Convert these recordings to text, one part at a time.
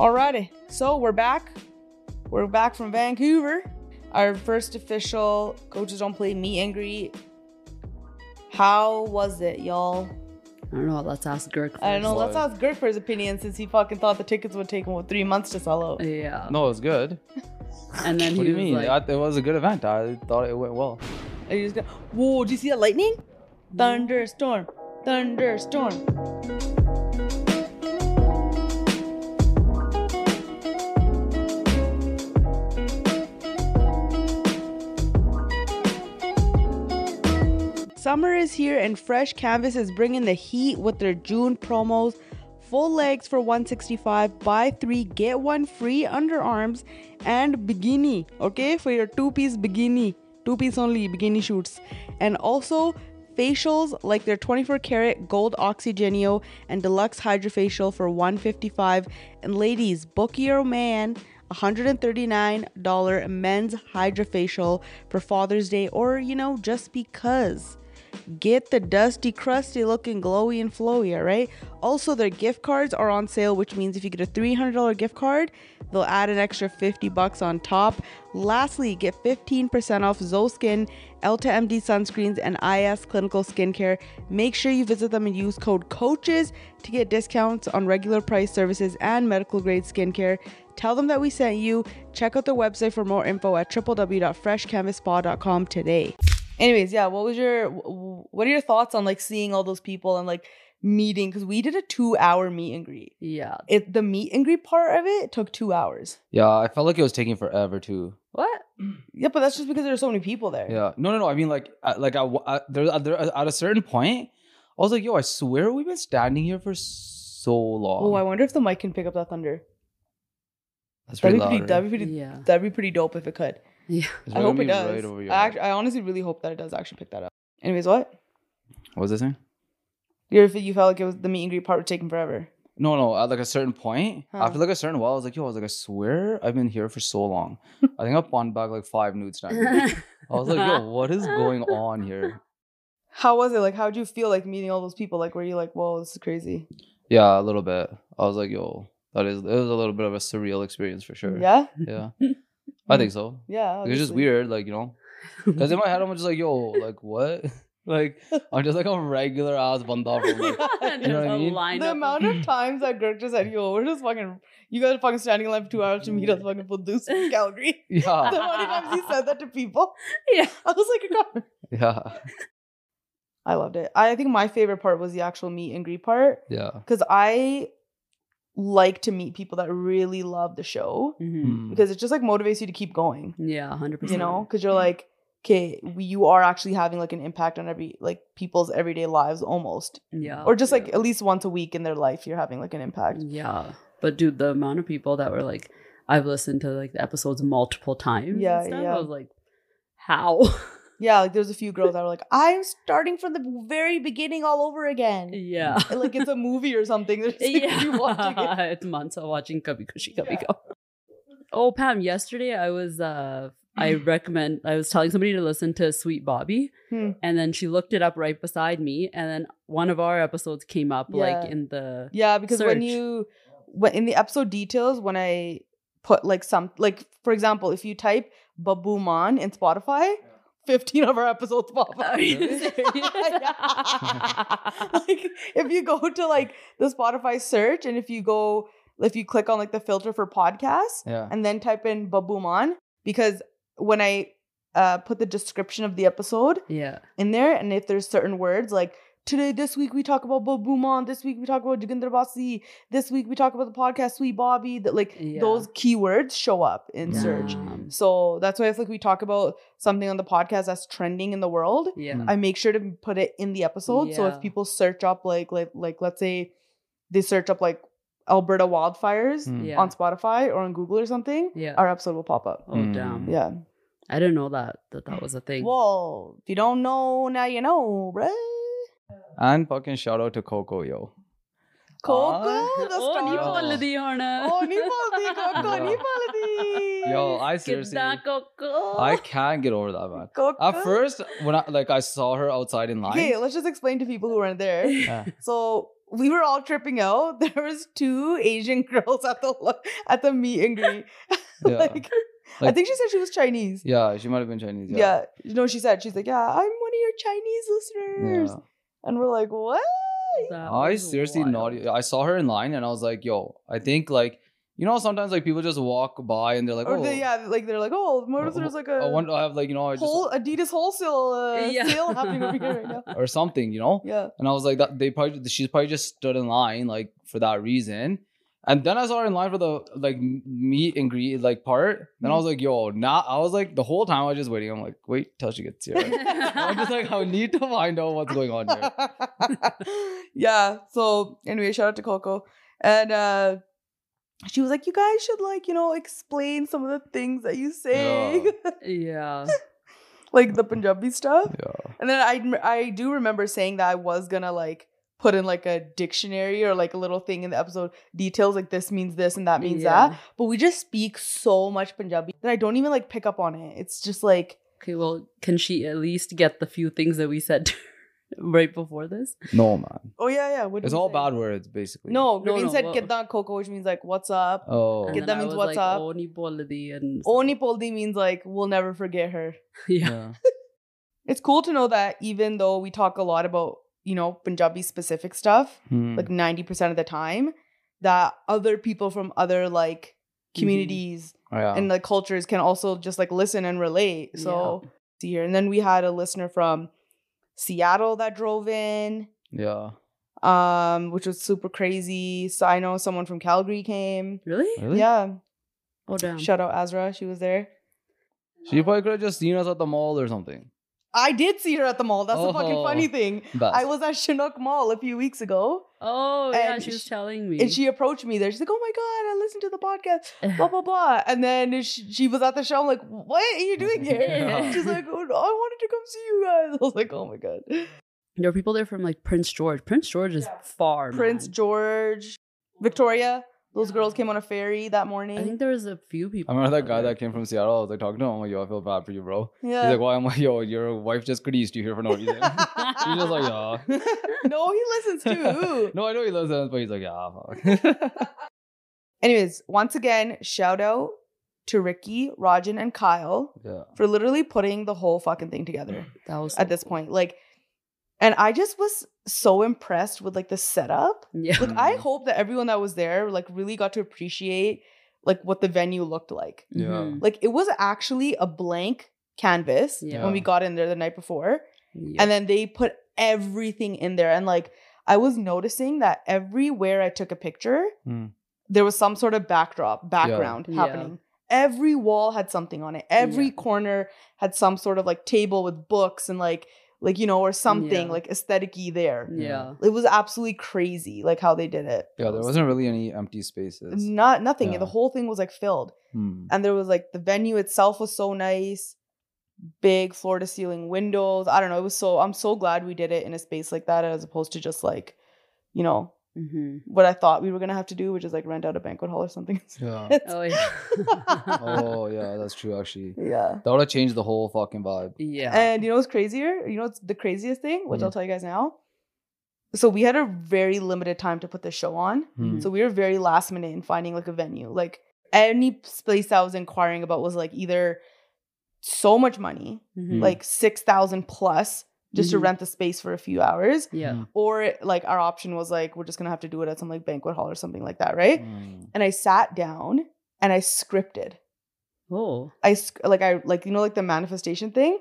Alrighty, so we're back. We're back from Vancouver. Our first official coaches don't play meet and greet. How was it, y'all? I don't know. Let's ask Gurk. I don't know. Let's ask Gurk for his opinion since he fucking thought the tickets would take him what, three months to sell out. Yeah. No, it was good. And then What he do you mean? like, I, it was a good event. I thought it went well. And you just go, whoa, did you see that lightning? Thunderstorm, thunderstorm. Summer is here and Fresh Canvas is bringing the heat with their June promos. Full legs for 165, buy three, get one free underarms and bikini. Okay, for your two piece bikini, two piece only bikini shoots. And also facials like their 24 karat gold OxyGeneo and deluxe hydrofacial for 155 and ladies book your man $139 men's hydrofacial for father's day or you know just because get the dusty crusty looking glowy and flowy all right? Also their gift cards are on sale which means if you get a $300 gift card they'll add an extra 50 bucks on top. Lastly get 15% off ZO Skin elta md sunscreens and iS Clinical skincare. Make sure you visit them and use code coaches to get discounts on regular price services and medical grade skincare. Tell them that we sent you. Check out their website for more info at www.freshcanvasspa.com today anyways yeah what was your what are your thoughts on like seeing all those people and like meeting because we did a two hour meet and greet yeah. it the meet and greet part of it took two hours Yeah, I felt like it was taking forever too. What? yeah but that's just because there's so many people there Yeah, no, no, no. I mean, like, I, like, I, I there, there, at a certain point, I was like, yo, I swear we've been standing here for so long. oh i wonder if the mic can pick up that thunder That's that'd pretty be pretty loud. that'd be pretty Yeah. that'd be pretty dope if it could Yeah. I hope it does Right over your I, actually, I honestly really hope that it does actually pick that up anyways what what was I saying? you you felt like it was the meet and greet part was taking forever No, no. At like a certain point, Huh. after like a certain while, I was like, yo, I was like, I swear I've been here for so long. I think I pawned back like five nudes. Now. I was like, yo, what is going on here? how was it like how did you feel like meeting all those people like were you like whoa this is crazy Yeah, a little bit. I was like, yo, that is it was a little bit of a surreal experience for sure. yeah Yeah. I think so. yeah It was just weird, like, you know. Because in my head I'm just like, yo, like what? like I'm just like a regular ass banda from like And You know what I a mean? the amount of times that Gurk just said, "Yo, we're just fucking, you guys are fucking standing in line for two hours to meet us fucking for Deuce in Calgary." Yeah. the amount of times he said that to people, Yeah. I was like, "God." Yeah. I loved it. I think my favorite part was the actual meet and greet part Yeah. because I like to meet people that really love the show Mhm. Mm. because it just like motivates you to keep going. Yeah, 100. You know, because you're like, okay, you are actually having like an impact on every like people's everyday lives almost, Yeah. or just like at least once a week in their life, you're having like an impact. Yeah. But dude, the amount of people that were like, I've listened to like the episodes multiple times. and Yeah, stuff, yeah. I was like, how? Yeah, like there's a few girls that were like, I'm starting from the very beginning all over again. yeah. Like it's a movie or something. They're just like, you watching it. yeah. it's Mansa watching Kabhi Khushi Kabhie Gham. Oh, Pam, yesterday I was uh I recommend I was telling somebody to listen to Sweet Bobby Hmm. and then she looked it up right beside me and then one of our episodes came up Yeah. like in the Yeah, because when you when in the episode details, when I put like some like for example, if you type Babbu Maan in Spotify, 15 of our episodes pop up. Are you Really? like if you go to like the Spotify search and if you go if you click on like the filter for podcasts Yeah. and then type in Babbu Maan because when I uh, put the description of the episode yeah. in there and if there's certain words like today this week we talk about Babbu Maan this week we talk about Joginder Bassi this week we talk about the podcast Sweet Bobby that like Yeah. those keywords show up in search so that's why if like we talk about something on the podcast that's trending in the world Yeah. I make sure to put it in the episode. So if people search up like like like let's say they search up like Alberta wildfires Mm. Yeah. on Spotify or on Google or something, Yeah. our episode will pop up. Oh Mm. damn. Yeah. I didn't know that that that was a thing. Well, if you don't know, now you know, bruh. And fucking shout out to Coco, yo. Coco, Ah. the oh, star. ni Oh. boldi. Oh, ni baldi, Coco, ni Yeah. Yo, I seriously Coco. I can't get over that man. Coco. At first, when I like I saw her outside in line. Okay, let's just explain to people who weren't there. Yeah. So we were all tripping out. There was two Asian girls at the at the meet and greet. Yeah. like, I think she said she was Chinese. Yeah, she might have been Chinese. Yeah. Yeah. You know, she said, she's like, yeah, I'm one of your Chinese listeners. Yeah. And we're like, what? That I seriously wild. naughty. I saw her in line and I was like, yo, I think like you know sometimes like people just walk by and they're like, or oh, they, yeah, like they're like, oh, what there's like a I want I have like you know I just whole Adidas wholesale uh, Yeah. sale happening over here right now. or something, you know. Yeah. And I was like, that they probably she's probably just stood in line like for that reason. And then I saw her in line for the like m- meet and greet like part. Then I was like, yo, now I was like the whole time I was just waiting. I'm like, wait till she gets here. I'm just like, I need to find out what's going on here. yeah. So anyway, shout out to Coco. And uh she was like, You guys should like, you know, explain some of the things that you say. yeah. like the Punjabi stuff. Yeah. And then I I do remember saying that I was gonna like put in like a dictionary or like a little thing in the episode details like this means this and that means Yeah. that. But we just speak so much Punjabi that I don't even like pick up on it. It's just like Okay, well, can she at least get the few things that we said right before this? No man. oh yeah yeah. What It's all say? bad words basically. No, No, Gurveen no, said what- "Kidda Coco," which means like "What's up." Oh. And Get then that I means what's like, up. Oni boladi and Oni Poldi means like we'll never forget her. yeah. Yeah. It's cool to know that even though we talk a lot about you know Punjabi specific stuff, Hmm. like ninety percent of the time, that other people from other like Mhm. communities Oh, yeah. and like cultures can also just like listen and relate. So see here, and then we had a listener from Seattle that drove in, yeah. um, which was super crazy. So I know someone from Calgary came. Really? Really? Yeah, Oh damn. shout out Azra, she was there. She probably could have just seen us at the mall or something. I did see her at the mall. That's the fucking Oh. funny thing. Best. I was at Chinook Mall a few weeks ago, Oh yeah, And she was telling me. and she approached me there. She's like, "Oh my god, I listened to the podcast." Blah blah blah. And then she, she was at the show. I'm like, "What are you doing here?" Yeah. She's like, oh, no, "I wanted to come see you guys." I was like, "Oh my god." there are people there from like Prince George. Prince George is far. Prince man. George, Victoria. Those girls came on a ferry that morning. I think there was a few people. I remember that guy there. that came from Seattle. I was like talking to him. I'm like, yo, I feel bad for you, bro. yeah. He's like, why? I'm like, yo, your wife just creased you here for no reason. He's just like, yeah. no, he listens too. no, I know he listens, but he's like, yeah, fuck. Anyways, once again, shout out to Ricky, Rajan, and Kyle yeah. for literally putting the whole fucking thing together that was at this point. Like, and I just was so impressed with like the setup. Yeah. Like, I hope that everyone that was there like really got to appreciate like what the venue looked like. Yeah. Mhm. Like, it was actually a blank canvas Yeah. when we got in there the night before, Yeah. and then they put everything in there. And like, I was noticing that everywhere I took a picture, Mm. there was some sort of backdrop, background Yeah. happening. Every wall had something on it. Every Yeah. corner had some sort of like table with books and like like you know or something Yeah. like aesthetic-y there. yeah. It was absolutely crazy like how they did it. Yeah, there wasn't really any empty spaces. Not nothing. Yeah. The whole thing was like filled. Hmm. And there was like the venue itself was so nice. Big floor to ceiling windows. I don't know. It was so I'm so glad we did it in a space like that as opposed to just like, you know, hmm what I thought we were gonna have to do, which is like rent out a banquet hall or something. Yeah. Oh yeah. oh yeah, that's true actually. yeah. That would have changed the whole fucking vibe. yeah. And you know what's crazier? You know what's the craziest thing, which I'll Mhm. tell you guys now. So we had a very limited time to put this show on. Hmm. So we were very last minute in finding like a venue. Like any place I was inquiring about was like either so much money, Mhm. like six thousand plus, just to Mhm. rent the space for a few hours, yeah. Mm. or like our option was like we're just gonna have to do it at some like banquet hall or something like that, right? Hmm. And I sat down and I scripted. Oh. I like I like you know like the manifestation thing.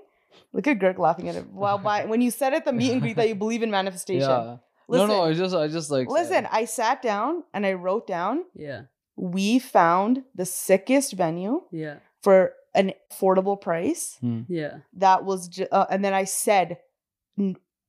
Look at Gurk laughing at it. Wow, by when you said at the meet and greet that you believe in manifestation. Yeah. Listen, no, no, I just, I just like. listen. I sat down and I wrote down. Yeah. We found the sickest venue Yeah. for an affordable price. Hmm. Yeah. That was, ju- uh, and then I said, "N-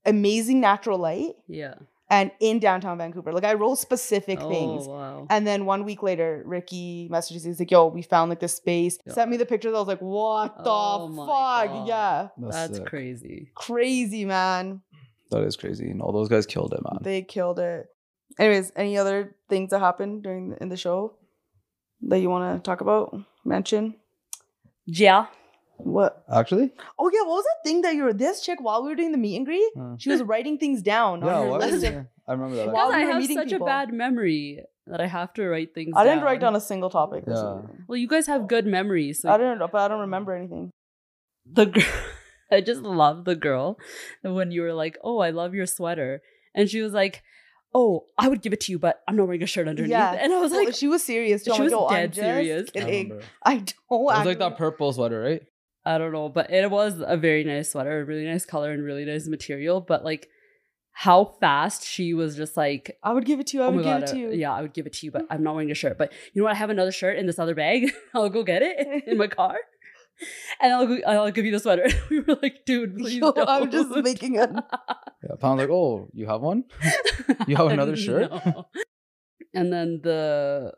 amazing natural light Yeah. and in downtown Vancouver. Like I roll specific oh, things. Oh wow. And then one week later, Ricky messages. He's like, "Yo, we found like this space." Yeah. Sent me the pictures. I was like, "What the Oh my fuck?" God. Yeah, That's sick. crazy. crazy man. That is crazy. And all those guys killed it, man. They killed it. Anyways, any other things that happened during the, in the show that you want to talk about? Mention? Yeah. What? Actually? Oh yeah, what was that thing that you were this chick while we were doing the meet and greet? Uh, She was writing things down yeah, on her list. Yeah, I remember that. While Because we I have such people. a bad memory that I have to write things. Down. I didn't write down a single topic. Yeah. week. Well, you guys have good memories. So I don't know, but I don't remember anything. the girl, I just love the girl when you were like, "Oh, I love your sweater," and she was like, "Oh, I would give it to you, but I'm not wearing a shirt underneath." Yeah. and I was Well, like, she was serious. Too. she I'm like, was I'm dead just serious. Kidding. remember. I don't. It was like that purple sweater, right? I don't know, but it was a very nice sweater, a really nice color, and really nice material. But like, how fast she was just like, I would give it to you. I oh would my give god, it to you. yeah, I would give it to you, but mm. I'm not wearing a shirt. But you know what? I have another shirt in this other bag. I'll go get it in my car, and I'll go- I'll give you the sweater. we were like, dude, please Yo, don't. I'm just making a. Yeah. Pound's like, oh, you have one? You have another shirt? No. And then the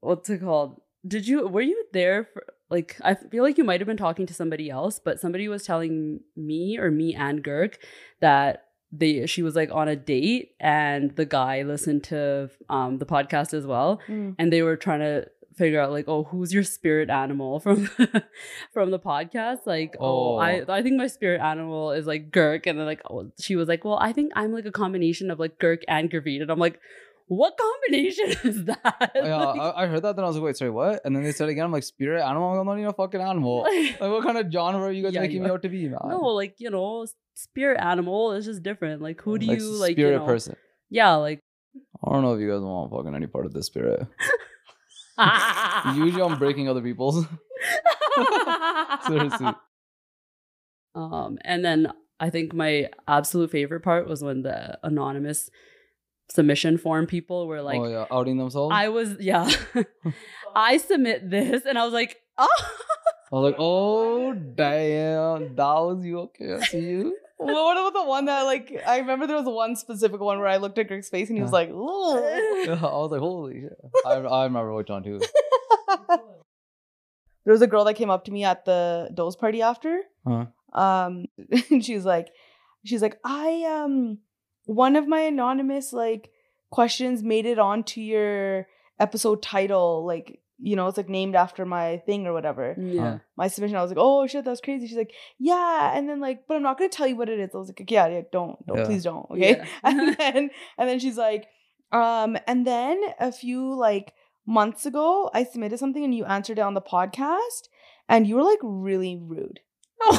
what's it called? Did you were you there for like I feel like you might have been talking to somebody else, but somebody was telling me or me and Gurk that they she was like on a date and the guy listened to um the podcast as well Mm. and they were trying to figure out like oh who's your spirit animal from from the podcast like oh, Oh. i i think my spirit animal is like Gurk and then like oh, she was like well i think i'm like a combination of like Girk and Gurveen and i'm like what combination is that yeah, Like- I, I heard that. Then I was like, wait, sorry, what? And then they said again, I'm like, spirit animal? I'm not even a fucking animal. like- Like, what kind of genre are you guys Yeah, making me out to be, man? no like you know spirit animal is just different like who do like, you like spirit you know person. yeah like I don't know if you guys want fucking any part of this spirit. Usually I'm breaking other people's. Seriously. Um, and then I think my absolute favorite part was when the anonymous submission form people were like, oh, yeah, outing themselves. I was, yeah, I submit this, and I was like, oh, I was like, oh, damn. That was you. Okay, I see you. What about the one that like I remember there was one specific one where I looked at Greg's face and he was like, "Ooh." I was like, holy shit. I, I remember which one too. there was a girl that came up to me at the Doze party after. Huh. Um, and she's like, she's like, I um, one of my anonymous like questions made it onto your episode title, like you know, it's like named after my thing or whatever. yeah, My submission, I was like, oh shit, that's crazy. She's like, yeah, and then like, but I'm not gonna tell you what it is. I was like, yeah, yeah, don't, don't, Yeah. please don't, okay. Yeah. and then and then she's like, um, and then a few like months ago, I submitted something and you answered it on the podcast, and you were like really rude.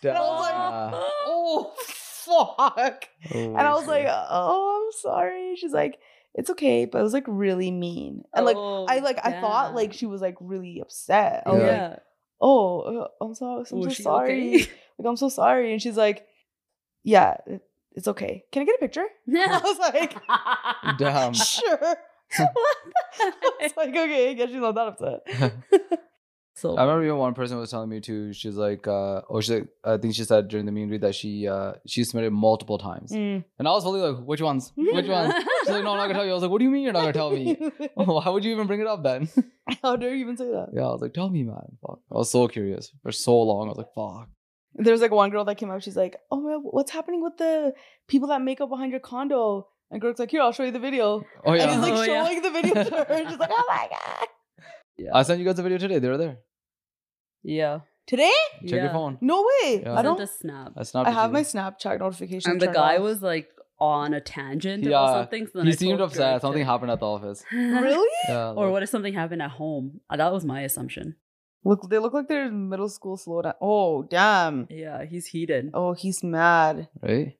Damn. I was like, oh fuck. Oh, And I was like, oh, I'm sorry. She's like, it's okay, but it was like really mean. And like Oh, I like I thought like she was like really upset. I was Yeah. like, oh, uh, I'm so I'm Was so sorry. okay? Like I'm so sorry. And she's like, yeah, it's okay. Can I get a picture? Yeah. I was like, Damn. sure. I was like, okay, I guess she's not that upset. So I remember even one person was telling me too. She's like, uh, oh, she's like, I think she said during the meet and greet that she, uh, she submitted multiple times, Mm. and I was fully like, which ones? Which ones? She's like, no, I'm not gonna tell you. I was like, what do you mean you're not gonna tell me? oh, why would you even bring it up then? How dare you even say that? yeah, I was like, tell me, man. Fuck. I was so curious for so long. I was like, fuck. There was like one girl that came up. She's like, "Oh my, what's happening with the people that make up behind your condo?" And Greg's like, "Here, I'll show you the video." Oh And yeah, he's like Oh, yeah. showing the video to her. And she's like, "Oh my god!" Yeah, I sent you guys a video today. They were there. yeah, Today? Check yeah. your phone. No way. Yeah. I Sent don't. a snap, I snapped. I it have to my. Snapchat notification. and the turned guy off. was like on a tangent Yeah, about something. So then He I seemed told upset. Greg Something to- happened at the office. really. Yeah. or like- what if something happened at home? Uh, that was my assumption. Look, they look like they're in middle school slowdown. Oh damn. Yeah, he's heated. Oh, he's mad. Right.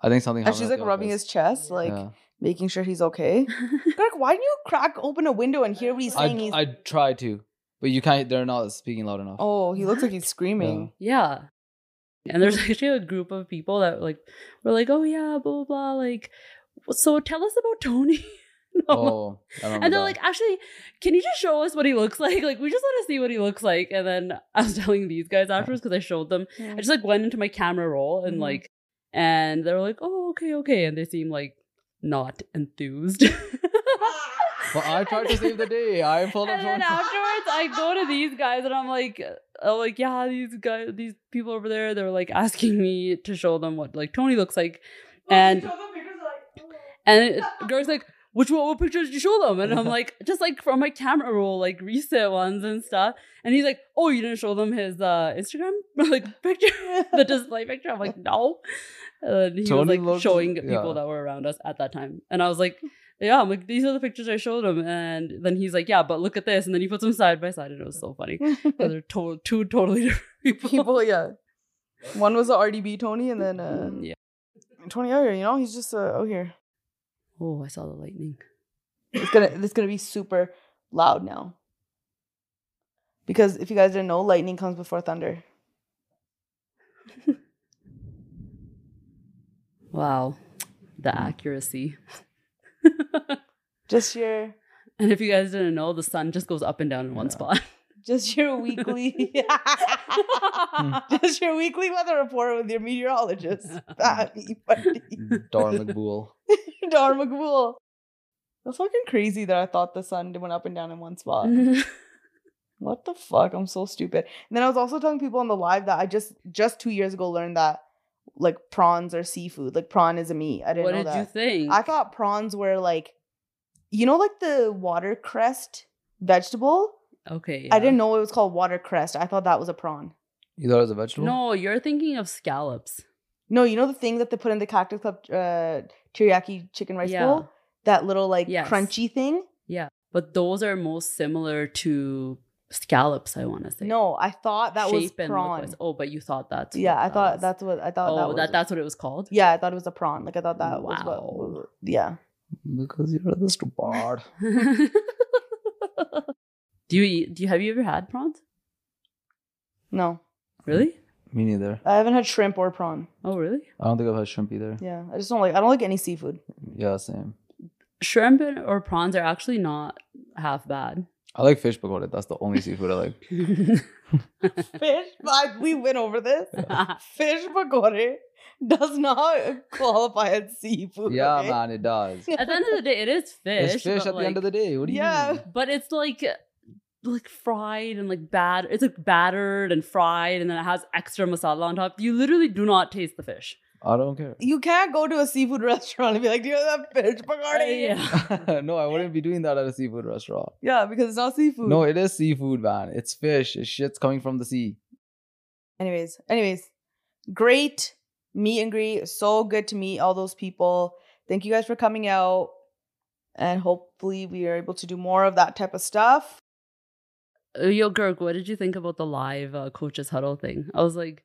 I think something. And happened she's at like the rubbing office. his chest, like Yeah. Making sure he's okay. Greg, why didn't you crack open a window and hear what he's saying? I he's I tried to, but you can't. They're not speaking loud enough. oh, he looks like he's screaming. Yeah. And there's actually a group of people that like were like, oh yeah, blah blah blah. Like, so tell us about Tony. And Oh, and they're that. like, actually, can you just show us what he looks like? Like, we just want to see what he looks like. And then I was telling these guys afterwards because I showed them. I just like went into my camera roll and Mhm. like, and they were like, oh okay okay, and they seem like not enthused. But I tried to save the day. I pulled up. and then afterwards I go to these guys and I'm like I'm like, yeah, these guys these people over there, they're like asking me to show them what like Tony looks like. And and it, girl's like, which one, what pictures did you show them? And I'm like, just like from my camera roll, like recent ones and stuff. And he's like, oh, you didn't show them his uh, Instagram like picture, the display picture. I'm like, no. And he was like looks- showing people yeah. that were around us at that time, and I was like. Yeah, I'm like, these are the pictures I showed him. And then he's like, yeah, but look at this. And then he puts them side by side, and it was so funny. They're to- two totally different people. People, yeah. One was the RDB Tony, and then uh, Yeah. Tony Ayer. You know, he's just uh, oh here. Oh, I saw the lightning. It's gonna it's gonna be super loud now. Because if you guys didn't know, lightning comes before thunder. Wow. The accuracy. Just your And if you guys didn't know, the sun just goes up and down in one spot. just your weekly just your weekly weather report with your meteorologist. Patty, buddy. Dar McBool. Dar McBool. That's fucking crazy that I thought the sun went up and down in one spot. What the fuck? I'm so stupid. And then I was also telling people on the live that I just just two years ago learned that like prawns are seafood. Like prawn is a meat. I didn't know. what know did that. you think? I thought prawns were like, you know, like the watercress vegetable. okay. I didn't know it was called watercress. I thought that was a prawn. You thought it was a vegetable? No, you're thinking of scallops. No, you know the thing that they put in the Cactus Club uh, teriyaki chicken rice Yeah. bowl. That little like Yes. crunchy thing. Yeah. But those are most similar to scallops, I want to say. No, I thought that was Shape and prawn. look-wise. Oh, but you thought that's Yeah, I that thought was. that's what I thought. Oh, that, was, that that's what it was called. Yeah, I thought it was a prawn. Like I thought that was Wow. what. Yeah. Because you're the stupid. do you eat? Do you have you ever had prawns? No, Really? Me neither. I haven't had shrimp or prawn. Oh, really? I don't think I've had shrimp either. Yeah, I just don't like. I don't like any seafood. Yeah, same. Shrimp or prawns are actually not half bad. I like fish pakora. That's the only seafood I like. Fish. I, we went over this. Fish pakore does not qualify as seafood. Yeah, okay? man, it does. At the end of the day, it is fish. it's fish but, at the end of the day. What do you Yeah. mean? But it's like like fried and like bad. It's like battered and fried, and then it has extra masala on top. You literally do not taste the fish. I don't care. You can't go to a seafood restaurant and be like, "Do you have that fish pakore?" yeah. no, I wouldn't be doing that at a seafood restaurant. Yeah, because it's not seafood. No, it is seafood, man. It's fish. It's shit's coming from the sea. anyways, anyways, great meet and greet. So good to meet all those people. Thank you guys for coming out. And hopefully we are able to do more of that type of stuff. Uh, Yo, Gurk, what did you think about the live uh, coaches huddle thing? I was like,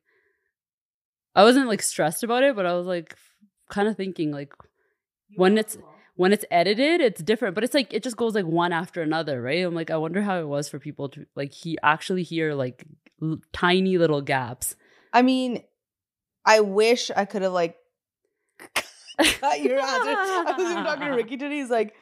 I wasn't like stressed about it, but I was like, kind of thinking like, when it's when it's edited, it's different, but it's like it just goes like one after another, right? I'm like, I wonder how it was for people to like he actually hear like l- tiny little gaps. I mean, I wish I could have like cut your answer. I was even talking to Ricky today. He's like,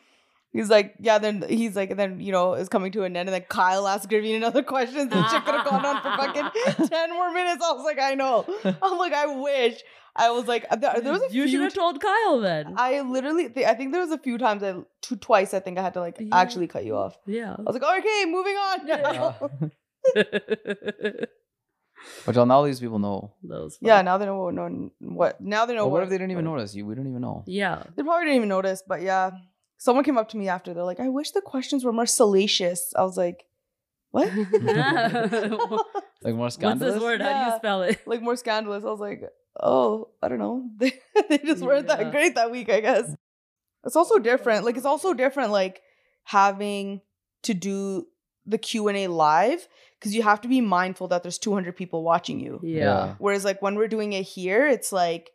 he's like, yeah. Then he's like, and then you know, is coming to an end, and then Kyle asked Gurveen another question. and shit could have gone on for fucking ten more minutes. I was like, I know. I'm like, I wish. I was like, there, there was a you should few. have told Kyle then. I literally, th- I think there was a few times, I two twice. I think I had to like Yeah. actually cut you off. yeah. I was like, okay, moving on. Yeah. now." Which all now these people know. that was yeah, now they know what. No, what? Now they know. But what what if they didn't even notice you? We don't even know. Yeah. They probably didn't even notice, but yeah. Someone came up to me after. They're like, "I wish the questions were more salacious." I was like, "What?" Like more What's scandalous. this word? How do you spell it? like more scandalous. I was like, "Oh, I don't know. They they just weren't Yeah. that great that week, I guess." It's also different. Like it's also different. Like having to do the Q and A live because you have to be mindful that there's 200 people watching you. Yeah. Whereas like when we're doing it here, it's like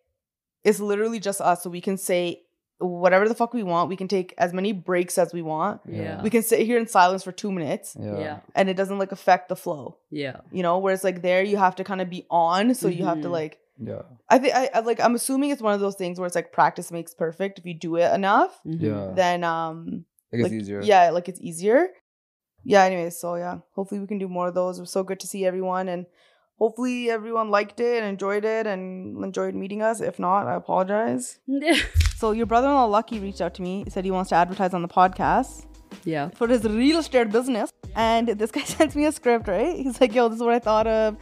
it's literally just us, so we can say whatever the fuck we want. We can take as many breaks as we want. Yeah. We can sit here in silence for two minutes, Yeah. Yeah. and it doesn't like affect the flow. Yeah. You know, whereas like there, you have to kind of be on, so you have to Mhm. like. Yeah. I think I, I like. I'm assuming it's one of those things where it's like practice makes perfect. If you do it enough, Mhm. Yeah. then um, Like it's like, easier. Yeah, like it's easier. Yeah. Anyways, so yeah, hopefully we can do more of those. It was so good to see everyone, and hopefully everyone liked it and enjoyed it and enjoyed meeting us. If not, I apologize. So your brother-in-law Lucky reached out to me, He said he wants to advertise on the podcast yeah. for his real estate business. And this guy sends me a script, right? He's like, "Yo, this is what I thought of."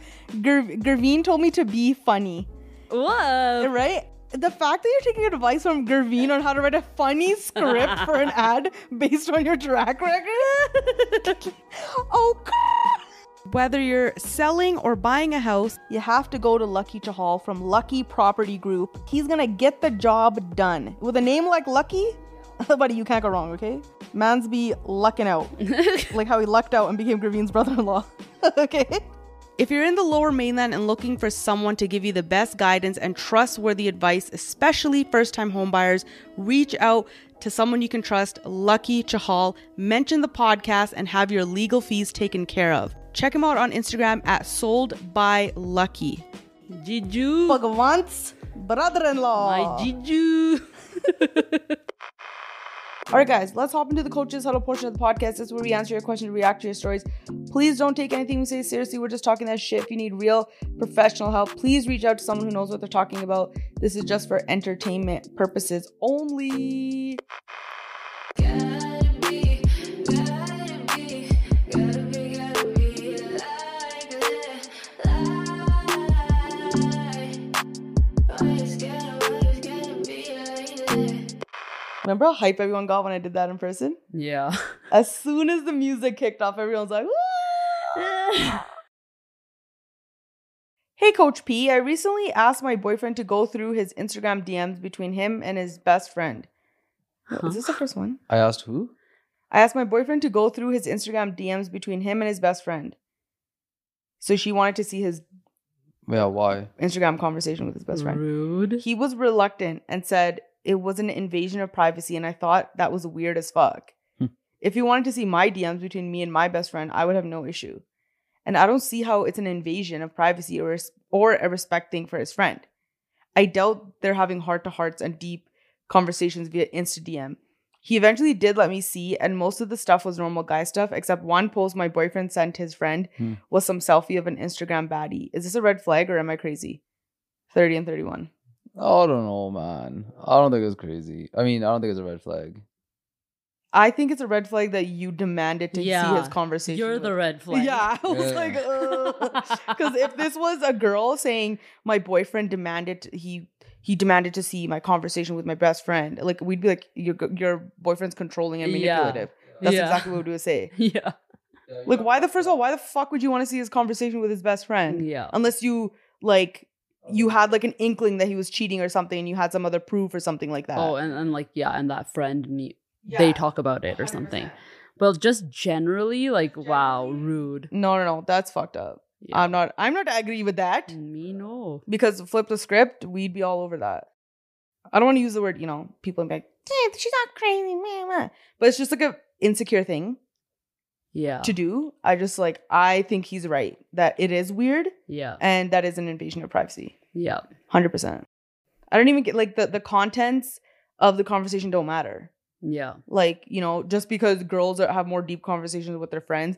Ger- Gurveen told me to be funny, What? right? the fact that you're taking advice from Gurveen on how to write a funny script for an ad based on your track record. oh god. Whether you're selling or buying a house, you have to go to Lucky Chahal from Lucky Property Group. He's gonna get the job done. With a name like Lucky, buddy, you can't go wrong, okay? Man's be lucking out. like how he lucked out and became Gurveen's brother in law. okay? If you're in the lower mainland and looking for someone to give you the best guidance and trustworthy advice, especially first time homebuyers, reach out to someone you can trust, Lucky Chahal. Mention the podcast and have your legal fees taken care of. Check him out on Instagram at sold by Lucky. Jiju. Bhagwant's brother in law. My law. Jiju. All right, guys, let's hop into the coaches huddle portion of the podcast. This is where we answer your questions, react to your stories. Please don't take anything we say seriously. We're just talking that shit. If you need real professional help, please reach out to someone who knows what they're talking about. This is just for entertainment purposes only. Remember how hype everyone got when I did that in person? Yeah. As soon as the music kicked off, everyone's like, Hey, Coach P, I recently asked my boyfriend to go through his Instagram DMs between him and his best friend. Is this the first one? I asked who? I asked my boyfriend to go through his Instagram DMs between him and his best friend. So she wanted to see his Yeah, why? Instagram conversation with his best friend. Rude. He was reluctant and said it was an invasion of privacy, and I thought that was weird as fuck. Hmm. if he wanted to see my DMs between me and my best friend, I would have no issue. And I don't see how it's an invasion of privacy or or a respect thing for his friend. I doubt they're having heart to hearts and deep conversations via Insta DM. He eventually did let me see, and most of the stuff was normal guy stuff, except one post my boyfriend sent his friend Hmm. was some selfie of an Instagram baddie. Is this a red flag or am I crazy? 30 and 31. I don't know, man. I don't think it's crazy. I mean, I don't think it's a red flag. I think it's a red flag that you demanded to see his conversation. You're with- the red flag. Yeah, I was Yeah. like, because if this was a girl saying my boyfriend demanded he he demanded to see my conversation with my best friend, like we'd be like, your your boyfriend's controlling and Yeah. manipulative. That's Yeah. exactly what we would say. yeah. Like, why the first of all, why the fuck would you want to see his conversation with his best friend Yeah. unless you like you had like an inkling that he was cheating or something, and you had some other proof or something like that. Oh, and, and like yeah, and that friend ne- Yeah. they talk about it or something. But just generally, like wow, rude. no, no, no, that's fucked up. Yeah. I'm not. I'm not agree with that. Me no. because flip the script, we'd be all over that. I don't want to use the word, you know, people be like, "Eh, she's not crazy, meh, meh." but it's just like a insecure thing Yeah. to do. I just like, I think he's right that it is weird Yeah. and that is an invasion of privacy, Yeah. hundred percent. I don't even get like the the contents of the conversation don't matter. Yeah. Like you know, just because girls are, have more deep conversations with their friends.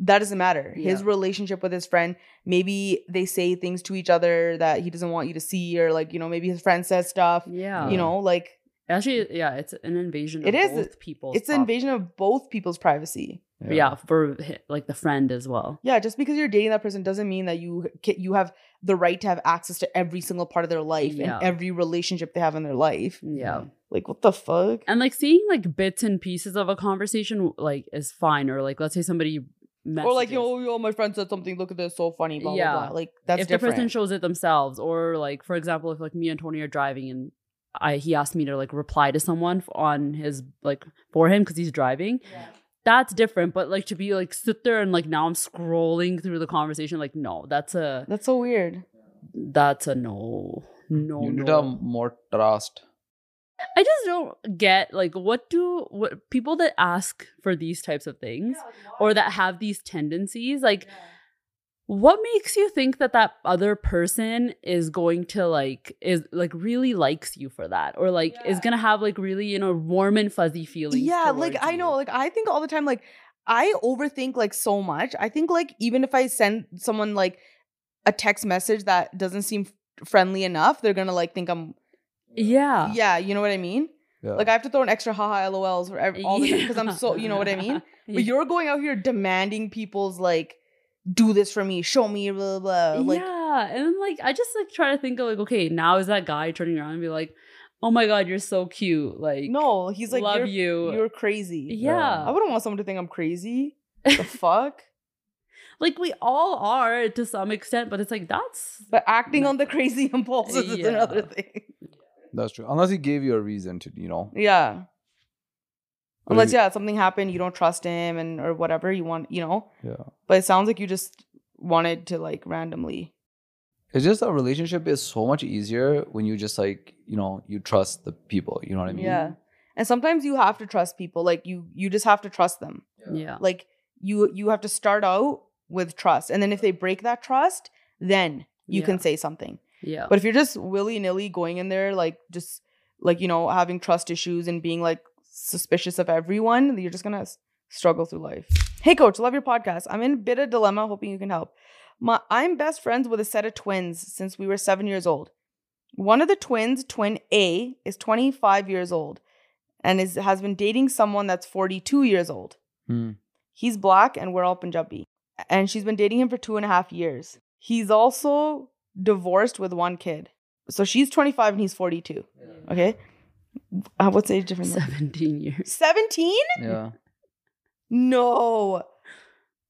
That doesn't matter. His relationship with his friend, maybe they say things to each other that he doesn't want you to see, or like, you know, maybe his friend says stuff Yeah. you know like Actually, yeah, it's an invasion It of is. both people's it's an invasion of both people's privacy Yeah. for like the friend as well. yeah just because you're dating that person doesn't mean that you you have the right to have access to every single part of their life Yeah. and every relationship they have in their life mm, Yeah. Mm. like what the fuck And like seeing like bits and pieces of a conversation like is fine or like let's say somebody or like messages. yo yo my friend said something look at this so funny blah Yeah. blah blah like that's if different the person shows it themselves or like for example if like me and tony are driving and i he asked me to like reply to someone on his like for him because he's driving that's different but like to be like sit there and like now i'm scrolling through the conversation like no that's a that's so weird that's a no no you need no. to have more trust. i just don't get like what do what people that ask for these types of things or that have these tendencies like what makes you think that that other person is going to like is like really likes you for that? Or like is gonna have like really you know warm and fuzzy feelings yeah like towards i know like i think all the time like i overthink like so much. I think like even if i send someone like a text message that doesn't seem friendly enough they're gonna like think i'm yeah. Yeah. You know what i mean? Yeah. like i have to throw an extra haha lols for every, all the time because i'm so you know what i mean? But you're going out here demanding people's like do this for me show me blah blah, blah. like yeah Yeah. And then like I just like try to think of like, okay, now is that guy turning around and be like, oh my god, you're so cute. Like No, he's like, love you're, you. you're crazy. Yeah, I wouldn't want someone to think I'm crazy. The fuck? like we all are to some extent, but it's like that's But acting on the crazy impulses is Yeah. another thing. That's true. Unless he gave you a reason to, you know. Yeah. But Unless if- yeah, something happened, you don't trust him and or whatever you want, you know. Yeah. But it sounds like you just wanted to like randomly. It's just a relationship is so much easier when you just like, you know, you trust the people. You know what I mean? Yeah. And sometimes you have to trust people. Like you you just have to trust them. yeah. Like you you have to start out with trust. And then if they break that trust, then you can say something. Yeah. But if you're just willy-nilly going in there like just like you know having trust issues and being like suspicious of everyone, you're just going to struggle through life. Hey coach, love your podcast. I'm in a bit of dilemma, hoping you can help. My I'm best friends with a set of twins since we were 7 years old. One of the twins, twin A, is 25 years old and is has been dating someone that's 42 years old. Hmm. He's black and we're all Punjabi. And she's been dating him for two and a half years. He's also divorced with one kid. So she's 25 and he's 42. Okay. Uh, what's the age difference? 17 years. 17? Yeah. No.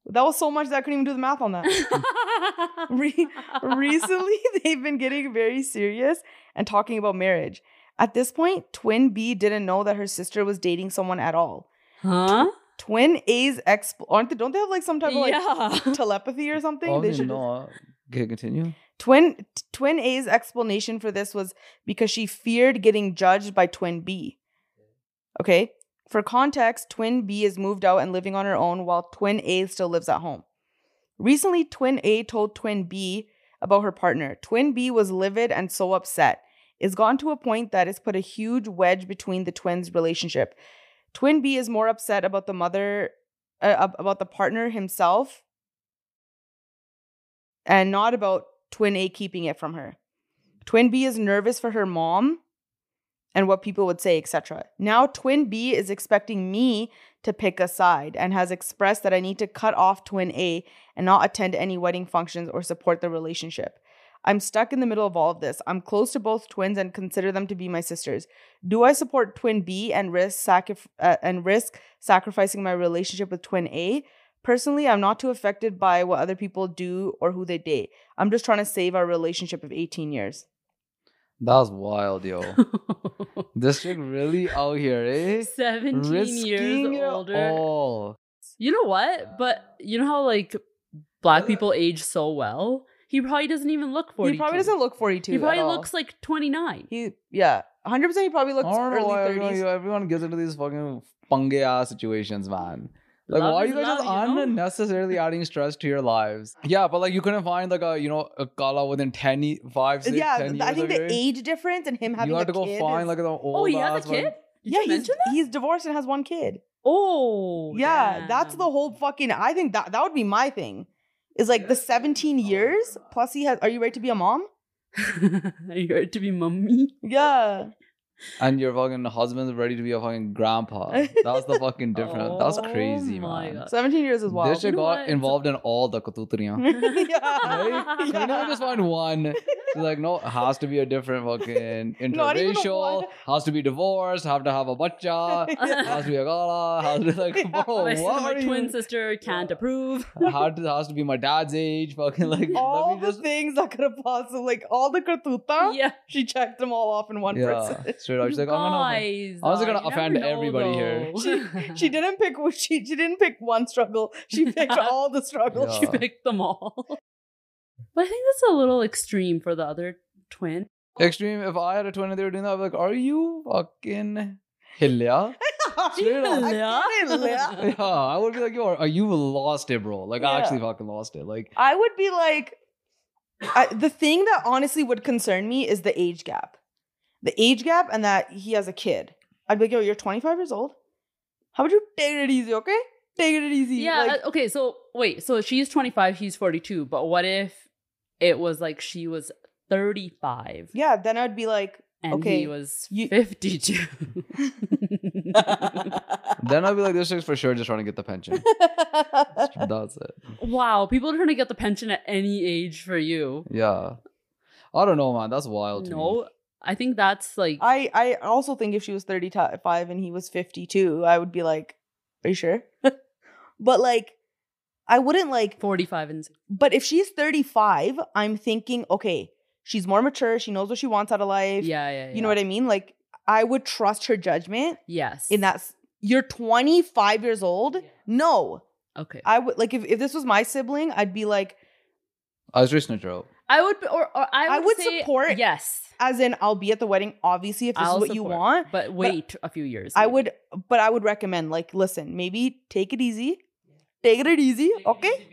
That was so much that I couldn't even do the math on that. Re- recently, they've been getting very serious and talking about marriage. At this point, Twin B didn't know that her sister was dating someone at all. huh? Twin A's ex aren't they? Don't they have like some type of like yeah. telepathy or something? they Obviously, should. no. Okay, continue. Twin Twin A's explanation for this was because she feared getting judged by Twin B. Okay. For context, Twin B is moved out and living on her own while Twin A still lives at home. Recently, Twin A told Twin B about her partner. Twin B was livid and so upset. It's gone to a point that it's put a huge wedge between the twins' relationship. Twin B is more upset about the mother, uh, about the partner himself, and not about Twin A keeping it from her. Twin B is nervous for her mom and what people would say, etc. Now, Twin B is expecting me to pick a side and has expressed that I need to cut off Twin A and not attend any wedding functions or support the relationship. I'm stuck in the middle of all of this. I'm close to both twins and consider them to be my sisters. Do I support Twin B and risk sacrif- uh, and risk sacrificing my relationship with Twin A? Personally, I'm not too affected by what other people do or who they date. I'm just trying to save our relationship of 18 years. That's wild, yo. this chick really out here, eh? 17 Risking years older. all. You know what? But you know how like black people age so well? He probably doesn't even look 42. He probably doesn't look 42. He probably at all. looks like 29. He yeah, 100. percent He probably looks don't know why early everyone, everyone gets into these fucking punge ass situations, man. Like, Love why are you guys just love, know? unnecessarily adding stress to your lives? Yeah, but like, you couldn't find like a, you know, a kala within 10, 5, 6, yeah, 10 years I think the your age difference and him having You a have to go kid find is- like an old Oh, he has a kid? one. Yeah, he's he's divorced and has one kid. Oh. Yeah, that's the whole fucking. I think that that would be my thing. Is like the 17 years plus he has. Are you ready to be a mom? Are you ready to be mummy? Yeah. And your fucking husband's ready to be a fucking grandpa. That's the fucking difference. That's Oh crazy, my man. God. 17 years is wild. This chick You know got what? involved in all the katutriyan. yeah. Right? Can we not just find one? She's like, no, it has to be a different fucking Not even a interracial, has to be divorced, have to have a bacha, has to be a gala, has to be like, Yeah. bro, my, what my are twin you? sister can't approve. Has to, has to be my dad's age, fucking like, all let me the just. things that could have possibly like all the kartuta. yeah. She checked them all off in one Yeah, person. Straight up. She's like, I'm gonna. Guys, I was gonna uh, offend never know, everybody here. though. She didn't pick she she didn't pick one struggle. She picked all the struggles. Yeah. she picked them all. But I think that's a little extreme for the other twin. Extreme, if I had a twin and they were doing that, I'd be like, are you fucking hilya? Straight up. I get it, Leah. Yeah, I would be like, yo, are you lost it, bro? Like, I actually fucking lost it. Like, I would be like, I, the thing that honestly would concern me is the age gap. The age gap and that he has a kid. I'd be like, yo, you're 25 years old. How about you take it easy, okay? Take it easy. Yeah. Like, uh, okay. So wait. So she's 25. He's 42. But what if it was like she was 35 yeah, then I'd be like, and okay, he was you- 52? then I'd be like, this chick's for sure just trying to get the pension. That's it. Wow, people are trying to get the pension at any age for you. Yeah. I don't know, man. That's wild. To me. No, I think that's like I I also think if she was 35 and he was 52, I would be like, "Are you sure?" but like I wouldn't like 45 and but if she's 35, I'm thinking, okay, she's more mature, she knows what she wants out of life. yeah, yeah, yeah. You know what I mean? Like I would trust her judgment Yes. in that s- you're 25 years old. No. Okay. I would like if, if this was my sibling, I'd be like, I was just neutral. I would, or, or I would, I would say support- Yes, as in I'll be at the wedding, obviously, if this I'll is what you want. but wait a few years. I maybe. would, but I would recommend, like, listen, maybe take it easy. Take it easy, okay?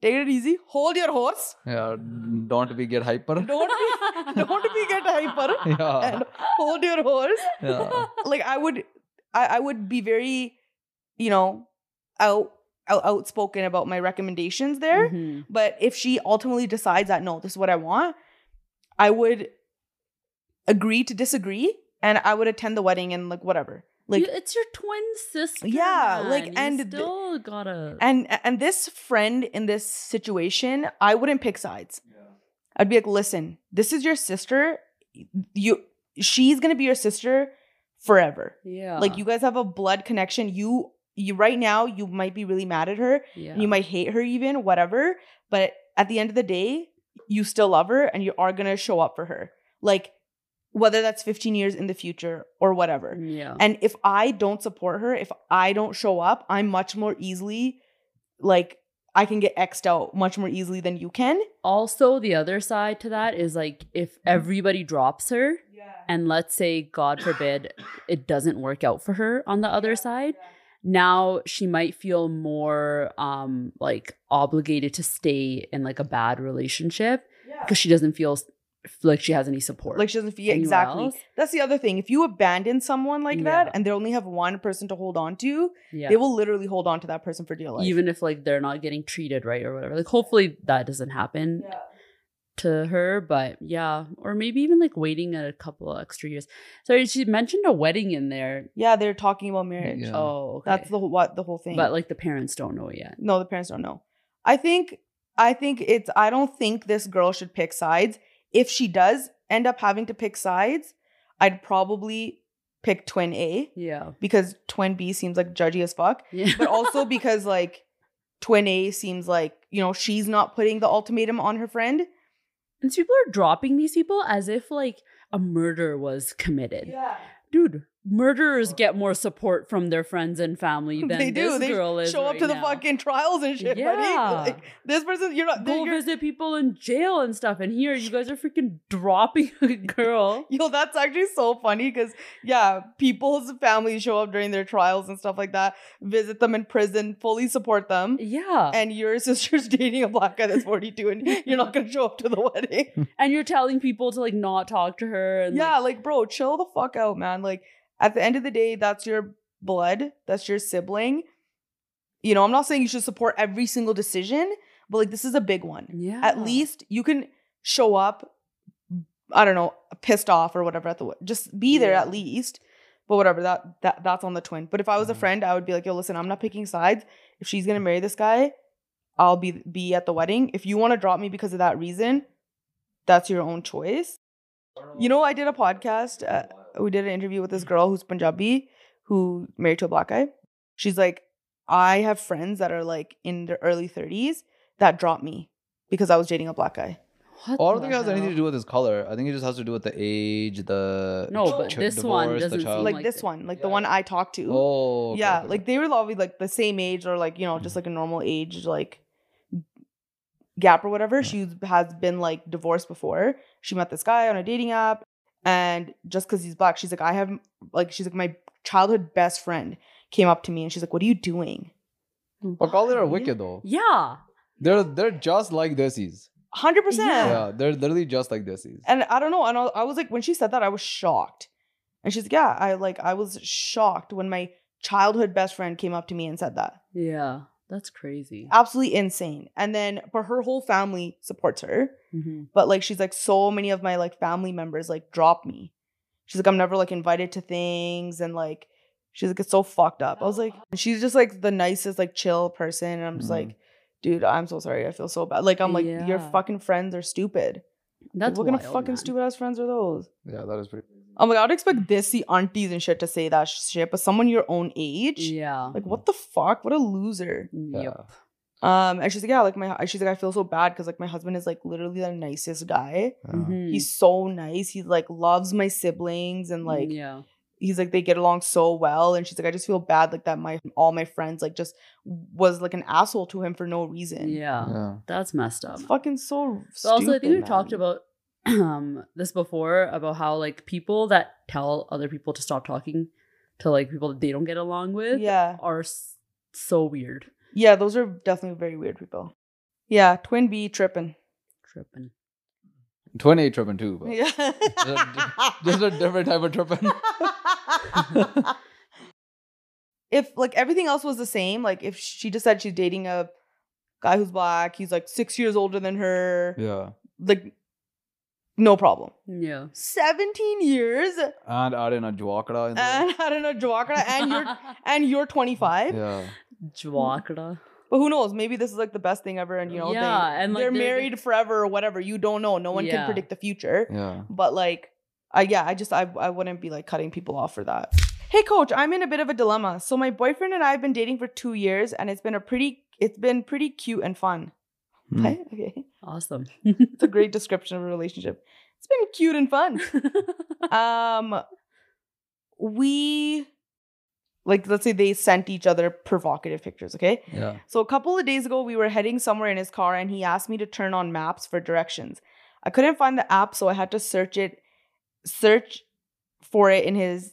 Take it easy. Hold your horse. Yeah. Don't be get hyper. Don't be, don't be get hyper. Yeah. And hold your horse. Yeah. Like I would, I, I would be very, you know, out, out outspoken about my recommendations there. Mhm. But if she ultimately decides that no, this is what I want, I would agree to disagree, and I would attend the wedding and like whatever. Like You- it's your twin sister. Yeah, like, man. and you th- still gotta. and and this friend in this situation, I wouldn't pick sides. I'd be like, listen, this is your sister. You, she's gonna be your sister forever. yeah, Like you guys have a blood connection. You, you right now, you might be really mad at her. Yeah. You might hate her even, whatever. But at the end of the day, you still love her and you are gonna show up for her. Like whether that's 15 years in the future or whatever. Mm, yeah. And if I don't support her, if I don't show up, I'm much more easily like I can get X'd out much more easily than you can. also, the other side to that is like if everybody drops her, Yeah. and let's say, God forbid, it doesn't work out for her on the other side, now she might feel more um like obligated to stay in like a bad relationship because she doesn't feel like she has any support. Like she doesn't feel exactly. else. That's the other thing. If you abandon someone like Yeah. that and they only have one person to hold on to, yeah. they will literally hold on to that person for dear life. even if like they're not getting treated right or whatever. Like hopefully that doesn't happen yeah. To her, but yeah, or maybe even like waiting at a couple of extra years. Sorry, she mentioned a wedding in there. yeah, they're talking about marriage. Yeah. Oh, okay. That's the whole what the whole thing. but like the parents don't know yet. no, the parents don't know. I think I think it's I don't think this girl should pick sides. If she does end up having to pick sides, I'd probably pick twin A Yeah, because twin B seems like judgy as fuck. yeah, But also because like twin A seems like, you know, she's not putting the ultimatum on her friend. And people are dropping these people as if like a murder was committed. Dude, murderers get more support from their friends and family than they do. this They girl is. show up right to the now. fucking trials and shit, Yeah. buddy. Like this person, you're not. Go you're, visit people in jail and stuff, and here you guys are freaking dropping a girl. Yo, that's actually so funny because yeah, people's families show up during their trials and stuff like that, visit them in prison, fully support them. Yeah, And your sister's dating a black guy that's 42 and you're not gonna show up to the wedding. and you're telling people to like not talk to her and yeah, like, like bro, chill the fuck out, man. Like at the end of the day, that's your blood, that's your sibling. You know, I'm not saying you should support every single decision, but like this is a big one. yeah At least you can show up, I don't know, pissed off or whatever at the just be there Yeah. at least. But whatever, that that that's on the twin. But if I was a Mhm. friend, I would be like, yo, listen, I'm not picking sides. If she's gonna marry this guy, I'll be be at the wedding. If you want to drop me because of that reason, that's your own choice. You know, I did a podcast. Uh, we did an interview with this girl who's Punjabi, who married to a black guy. She's like, I have friends that are like in their early 30s that dropped me because I was dating a black guy. What I don't think it has anything to do with his color. I think it just has to do with the age, the No, but ch- this one divorce, the doesn't seem like, like this it. one, like the one I talked to. Oh, okay, yeah, okay, like they were all like the same age or like you know just mm-hmm. like a normal age like gap or whatever. She has been like divorced before. She met this guy on a dating app, and just because he's black, she's like, I have like she's like my childhood best friend came up to me and she's like, What are you doing? But color are wicked though. Yeah. They're they're just like desies. Hundred percent. Yeah, they're literally just like desies. And I don't know. And I, I was like, when she said that, I was shocked. And she's like, yeah, I like I was shocked when my childhood best friend came up to me and said that. Yeah. That's crazy. Absolutely insane. And then, but her whole family supports her. hmm But like, she's like, so many of my like family members like drop me. She's like, I'm never like invited to things, and like, She's like, it's so fucked up. I was like, she's just like the nicest, like chill person. And I'm just Mhm. like, dude, I'm so sorry. I feel so bad. Like, I'm like, your fucking friends are stupid. That's what kind of wild, fucking man. stupid ass friends are those? Yeah, that is pretty. I'm like, I would expect this, the aunties and shit to say that shit, but someone your own age? Yeah. Like, what the fuck? What a loser. Yeah. Yep. Um, and she's like, yeah, like my, she's like, I feel so bad because like my husband is like literally the nicest guy. Yeah. Mhm. He's so nice. He like loves my siblings and like yeah. He's like they get along so well. And she's like, I just feel bad like that my all my friends like just was like an asshole to him for no reason. Yeah. Yeah. That's messed up. It's fucking so. So also, I think we've talked about um this before about how like people that tell other people to stop talking to like people that they don't get along with Yeah, are s- so weird. yeah, those are definitely very weird people. Yeah, twin B tripping. Tripping. 28 tripping too, but Yeah, just a different type of tripping. if like everything else was the same, like if she just said she's dating a guy who's black, he's like six years older than her, yeah. like no problem. Yeah. 17 years And add in a juakada in and I don't know, Joakara, and you're and you're 25. yeah. Jwakra. But who knows? Maybe this is like the best thing ever, and you know, Yeah, they, and, like, they're there's, like- married forever or whatever. You don't know. No one can predict the future. Yeah. But like, I yeah, I just I I wouldn't be like cutting people off for that. Hey, coach, I'm in a bit of a dilemma. So my boyfriend and I have been dating for two years, and it's been a pretty it's been pretty cute and fun. Okay, okay, Awesome. it's a great description of a relationship. It's been cute and fun. um we like let's say they sent each other provocative pictures okay? Yeah. so a couple of days ago we were heading somewhere in his car and he asked me to turn on maps for directions. I couldn't find the app so i had to search it search for it in his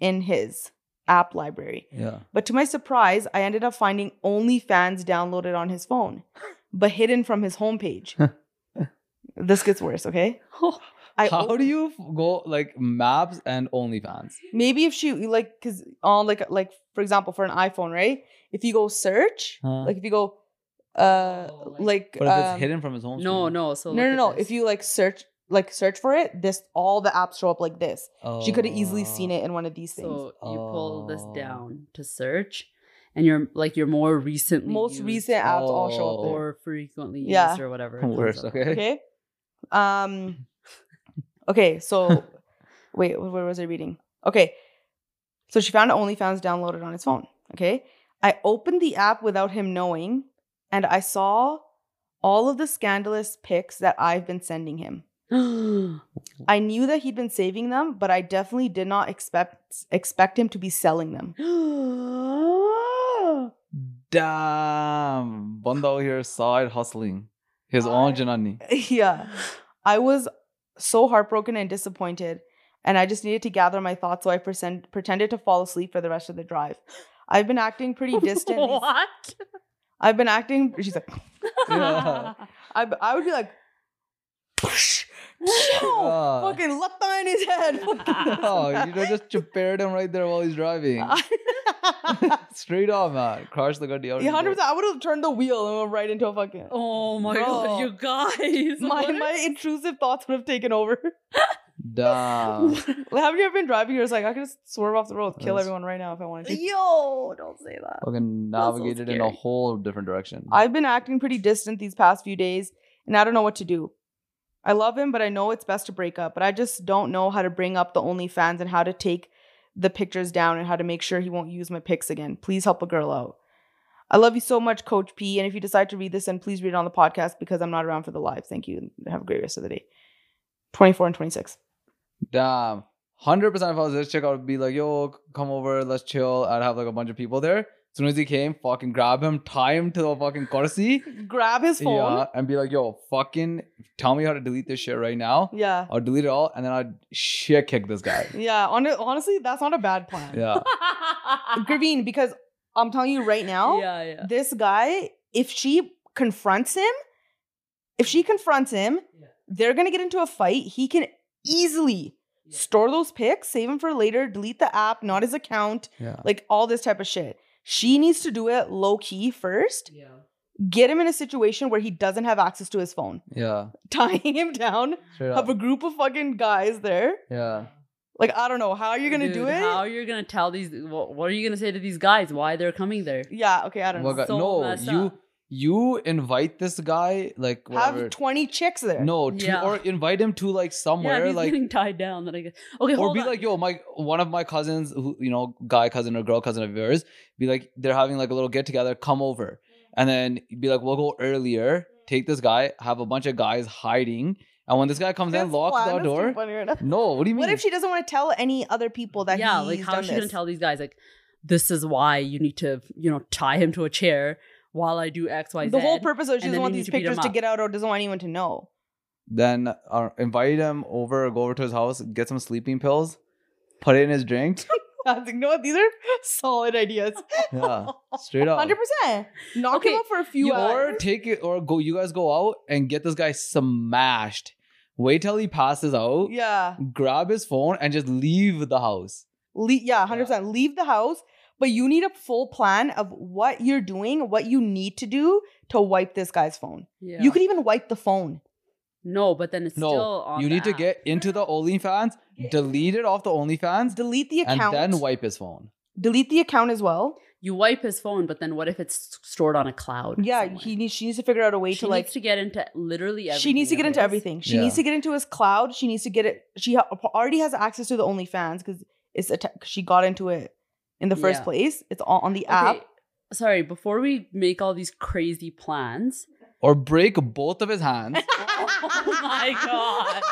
in his app library. Yeah. but to my surprise i ended up finding onlyfans downloaded on his phone but hidden from his homepage. This gets worse okay I How do you go like maps and OnlyFans? maybe if she like because on like like for example for an iphone right if you go search Huh. like if you go uh Oh, like But if it's um, hidden from his home no, screen? no. So no no no this. if you like search like search for it this all the apps show up like this she could have easily seen Oh. it in one of these things So you pull this Oh. down to search, and your like your more recent most used recent apps all show up Oh. there or frequently Yeah. used or whatever. Worse, okay. okay um okay so wait wh- where was i reading okay so she found onlyfans downloaded on his phone okay i opened the app without him knowing and i saw all of the scandalous pics that i've been sending him i knew that he'd been saving them but i definitely did not expect expect him to be selling them Damn. Banda out here side hustling. His own janani. yeah i was so heartbroken and disappointed and i just needed to gather my thoughts so i pretend, pretended to fall asleep for the rest of the drive i've been acting pretty distant what? i've been acting she's like Yeah. I, I would be like Yeah. Oh. fucking lata in his head oh, you know, just chappered him right there while he's driving. Straight off, man. Crash the gaddi out. Yeah, hundred percent. I would have turned the wheel and went right into a fucking. Oh my Bro. god, you guys! my what my intrusive thoughts would have taken over. Damn. Have you ever been driving? You're just like, I could just swerve off the road, kill Yes. everyone right now if I wanted to. Yo, don't say that. Fucking That's so navigated in a whole different direction. I've been acting pretty distant these past few days, and I don't know what to do. I love him, but I know it's best to break up. But I just don't know how to bring up the OnlyFans and how to take the pictures down and how to make sure he won't use my pics again. Please help a girl out. I love you so much, Coach P. And if you decide to read this, then please read it on the podcast because I'm not around for the live. Thank you. Have a great rest of the day. 24 and 26. Damn. 100% if I was this chick, I would be like, yo, come over, let's chill. I'd have like a bunch of people there. As soon as he came, fucking grab him, tie him to the fucking kursi. Grab his phone. Yeah, and be like, yo, fucking tell me how to delete this shit right now. Yeah. I'll delete it all and then I'd shit kick this guy. Yeah. hon- honestly, that's not a bad plan. Yeah. Gurveen, because I'm telling you right now, yeah, yeah. this guy, if she confronts him, if she confronts him, Yeah. they're gonna get into a fight. He can easily Yeah. store those pics, save them for later, delete the app, not his account, Yeah. like all this type of shit. She needs to do it low key first. Yeah. Get him in a situation where he doesn't have access to his phone, Yeah. tying him down, Straight have up. a group of fucking guys there. Yeah. Like I don't know how are you're gonna Dude, do it. How are you're gonna tell these? What, what are you gonna say to these guys? Why they're coming there? yeah. Okay. I don't know. So no, you up. You invite this guy like whatever. Have 20 chicks there. no, to, Yeah. or invite him to like Yeah, somewhere he's like getting tied down. Then I guess. Okay, or be on. like, yo, my one of my cousins, who you know, guy cousin or girl cousin of yours, be like, they're having like a little get together, come over, and then be like, we'll go earlier, take this guy, have a bunch of guys hiding, and when this guy comes in, This lock the door. funny right now. No, what do you mean? What if she doesn't want to tell any other people that yeah, he's like how done is she gonna tell these guys like this is why you need to you know tie him to a chair while I do X Y Z. the whole purpose of she doesn't want these to pictures to get out or doesn't want anyone to know. then uh, invite him over, go over to his house, get some sleeping pills, put it in his drink. I was like, you know what? These are solid ideas. Yeah, straight up. Hundred percent. Knock Okay, him up for a few You- or hours. take it, or go. You guys go out and get this guy smashed. Wait till he passes out. yeah, Grab his phone and just leave the house. Le- yeah, hundred percent. Leave the house, but you need a full plan of what you're doing, what you need to do to wipe this guy's phone. Yeah. You could even wipe the phone. no, but then it's No, still on. you the need to app. get into the OnlyFans, delete it off the OnlyFans, Delete the account, and then wipe his phone. Delete the account as well. You wipe his phone, but then what if it's stored on a cloud? Yeah, somewhere? he needs. She needs to figure out a way she to needs like. to get into literally everything. she needs to get into his. everything. She Yeah. needs to get into his cloud. She needs to get it. She ha- already has access to the OnlyFans because it's atta- she got into it in the first Yeah. place. It's all on the Okay, app. sorry, before we make all these crazy plans. Or break both of his hands. oh my god.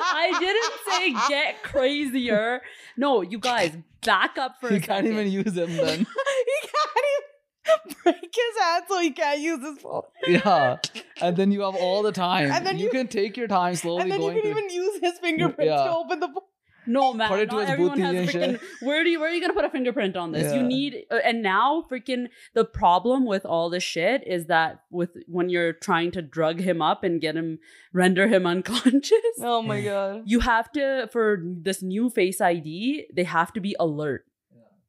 I didn't say get crazier. No, you guys, back up for you a can't even use him then. he can't even break his hand, so he can't use his phone. yeah. And then you have all the time. And then you, you- can take your time slowly and then you can through- even use his fingerprints Yeah. to open the. No, man. Put it to not his everyone has a freaking. Where do you? Where are you gonna put a fingerprint on this? You need. uh, And now, freaking, the problem with all this shit is that with when you're trying to drug him up and get him, render him unconscious. Oh my god! You have to for this new Face ID. They have to be alert.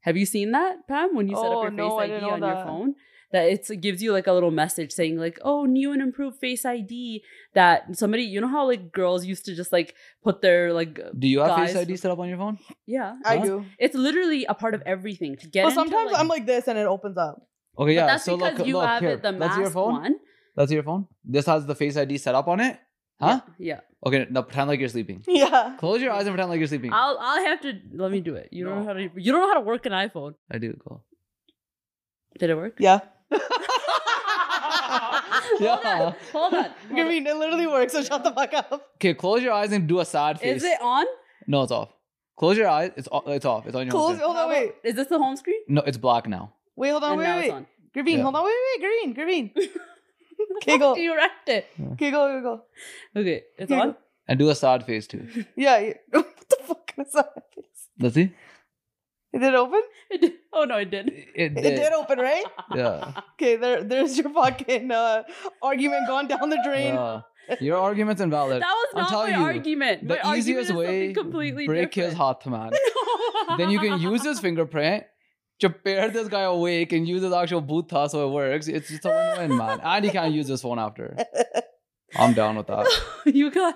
Have you seen that, Pam? When you set Oh, up your no, Face ID didn't know on your that. phone, that it's, it gives you like a little message saying like, "Oh, new and improved Face ID." That somebody, you know how like girls used to just like put their like, Do you have Face ID set up on your phone? yeah, I Huh? do. it's literally a part of everything to get. But into, sometimes I'm like this, and it opens up. Okay, But yeah. that's so because look, you look have here. it the That's your phone. one. That's your phone. This has the Face ID set up on it. Huh? Yeah. Okay, now pretend like you're sleeping. Yeah. Close your eyes and pretend like you're sleeping. I'll I'll have to let me do it. You don't know how to you don't know how to work an iPhone. I do. Go. Did it work? Yeah. Yeah. Hold on. Hold on. I mean, it literally works. So shut the fuck up. Okay, close your eyes and do a sad face. Is it on? No, it's off. Close your eyes. It's off. It's off. It's on your Close. home screen. Hold on. Wait. Is this the home screen? No, it's black now. Wait. Hold on. and Wait. now Wait. it's wait. on. Gurveen. Yeah. Hold on. Wait. Wait. Wait. Gurveen. Gurveen. Okay, go. You wrecked it. Okay. Go. Go. Go. Okay, it's Okay, on. And do a sad face too. Yeah. yeah. what the fuck is that? Let's see. It did open. It did. Oh no, it did. It It did. did open, right? Yeah. Okay. There. There's your fucking uh, argument gone down the drain. Yeah. Your argument's invalid. That was I'm not telling my you, argument. the my argument easiest is way completely break his different. heart, man. then you can use his fingerprint to pair this guy awake and use his actual bootha so it works. It's just a win-win, man. And he can't use his phone after. I'm down with that. you guys,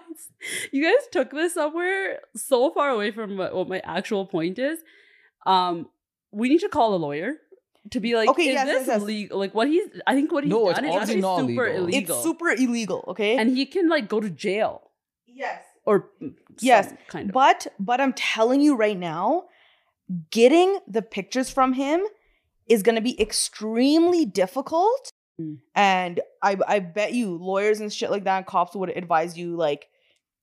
you guys took this somewhere so far away from what, what my actual point is. Um, we need to call a lawyer to be like, Okay, is yes, this yes, yes. legal? Like what he's, I think what he's No, it's done is actually not super legal. illegal. It's super illegal. Okay. and he can like go to jail yes. or mm, Yes, kind of. But but I'm telling you right now, getting the pictures from him is going to be extremely difficult. Mm. And I I bet you lawyers and shit like that, and cops would advise you like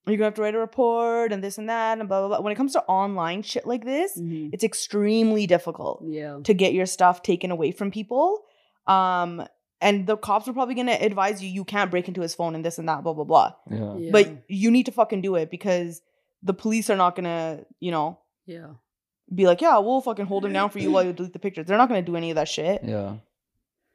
you're gonna have to write a report and this and that and blah blah blah. When it comes to online shit like this, Mhm. it's extremely difficult Yeah. to get your stuff taken away from people. Um, and the cops are probably gonna advise you you can't break into his phone and this and that, blah blah blah. Yeah. yeah. But you need to fucking do it because the police are not gonna, you know, yeah. be like, yeah, we'll fucking hold him down for you while you delete the pictures. They're not gonna do any of that shit. Yeah.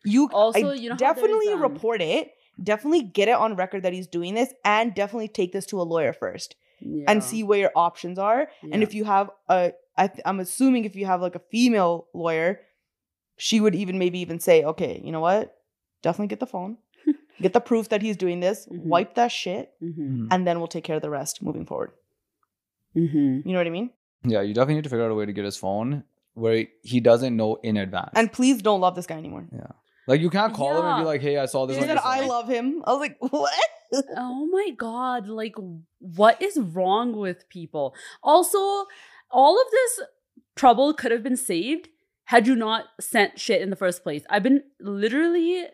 You Also, I you know definitely there's, um, report it. Definitely get it on record that he's doing this, and definitely take this to a lawyer first yeah. and see where your options are. And if you have a, I th- I'm assuming if you have like a female lawyer, she would even maybe even say, okay, you know what? Definitely get the phone, get the proof that he's doing this, Mhm. wipe that shit, hmm Mhm. and then we'll take care of the rest moving forward. hmm You know what I mean? Yeah, you definitely need to figure out a way to get his phone where he doesn't know in advance. And please don't love this guy anymore. Like you can't call him and be like, "Hey, I saw this." She said, I phone." love him. I was like, what? Oh my god, like what is wrong with people? Also, all of this trouble could have been saved had you not sent shit in the first place. I've been literally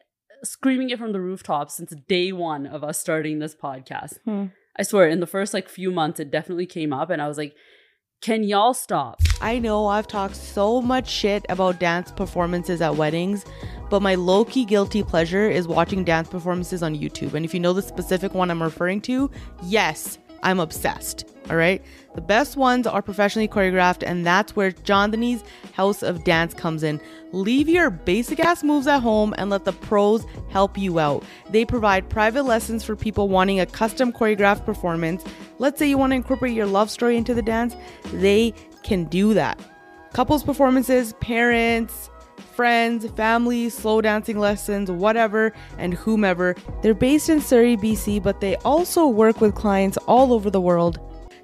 screaming it from the rooftops since day one of us starting this podcast. Hmm. I swear, in the first like few months, it definitely came up, and I was like, "Can y'all stop?" I know I've talked so much shit about dance performances at weddings, but my low key guilty pleasure is watching dance performances on YouTube. And if you know the specific one I'm referring to, yes, I'm obsessed. All right. The best ones are professionally choreographed, and that's where Chandni's House of Dance comes in. Leave your basic ass moves at home and let the pros help you out. They provide private lessons for people wanting a custom choreographed performance. Let's say you want to incorporate your love story into the dance, they can do that. Couples performances, parents, friends, family, slow dancing lessons, whatever, and whomever. They're based in Surrey, BC, but they also work with clients all over the world.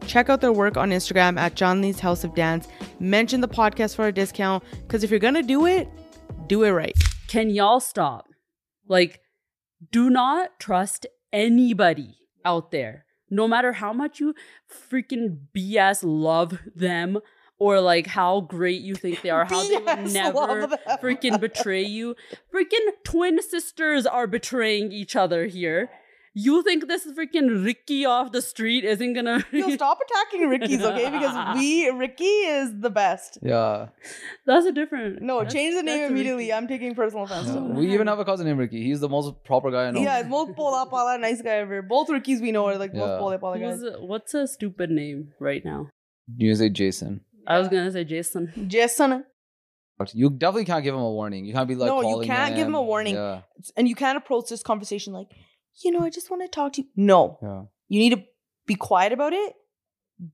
Check out their work on Instagram at Chandni's House of Dance. Mention the podcast for a discount because if you're gonna do it, do it right. Can y'all stop? Like, do not trust anybody out there, no matter how much you freaking BS love them or like how great you think they are, how they would never freaking betray you. Freaking twin sisters are betraying each other here. You think this freaking Ricky off the street isn't gonna Yo, stop attacking Ricky's, okay? Because we Ricky is the best. Yeah. That's a different No, that's- change the name immediately. Ricky. I'm taking personal offense. Yeah. We even have a cousin named Ricky. He's the most proper guy I know. Yeah, most pola pala nice guy ever. Both Ricky's we know are like Yeah. most pola pala guys. Who's what's a stupid name right now? You say Jason. I was gonna say Jason. Jason, You definitely can't give him a warning. You can't be like, No, you can't give him a warning. Yeah, and you can't approach this conversation like, you know, I just want to talk to you. No, yeah. you need to be quiet about it.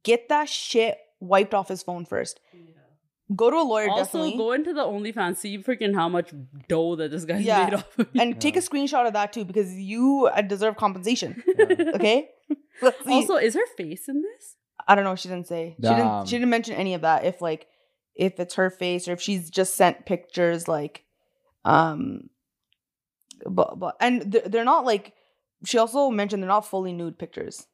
Get that shit wiped off his phone first. Go to a lawyer, Also, definitely, go into the OnlyFans, see freaking how much dough that this guy's Yeah. made off of you. and take a screenshot of that too because you uh, deserve compensation. Yeah. Okay. Also, is her face in this? I don't know. She didn't say. She Damn. didn't. She didn't mention any of that. If like, if it's her face or if she's just sent pictures like, um, but but and they're, they're not like. She also mentioned they're not fully nude pictures.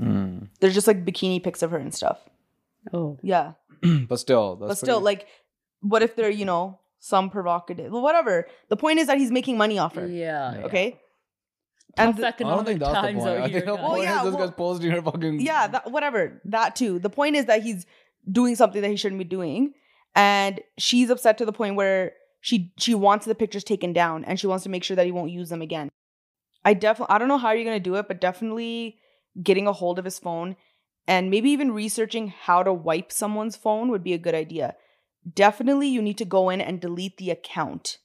Mm. They're just like bikini pics of her and stuff. Oh, Yeah, but still, that's but still, pretty- like, what if they're you know some provocative? Well, whatever. The point is that he's making money off her. yeah. Yeah. Okay. Tough And the- I don't think that's the point. out I here. think the guys. Well, point yeah, is this well- guy's posting her fucking. yeah that whatever that too the point is that he's doing something that he shouldn't be doing and she's upset to the point where she she wants the pictures taken down and she wants to make sure that he won't use them again i definitely i don't know how you're going to do it but definitely getting a hold of his phone and maybe even researching how to wipe someone's phone would be a good idea definitely you need to go in and delete the account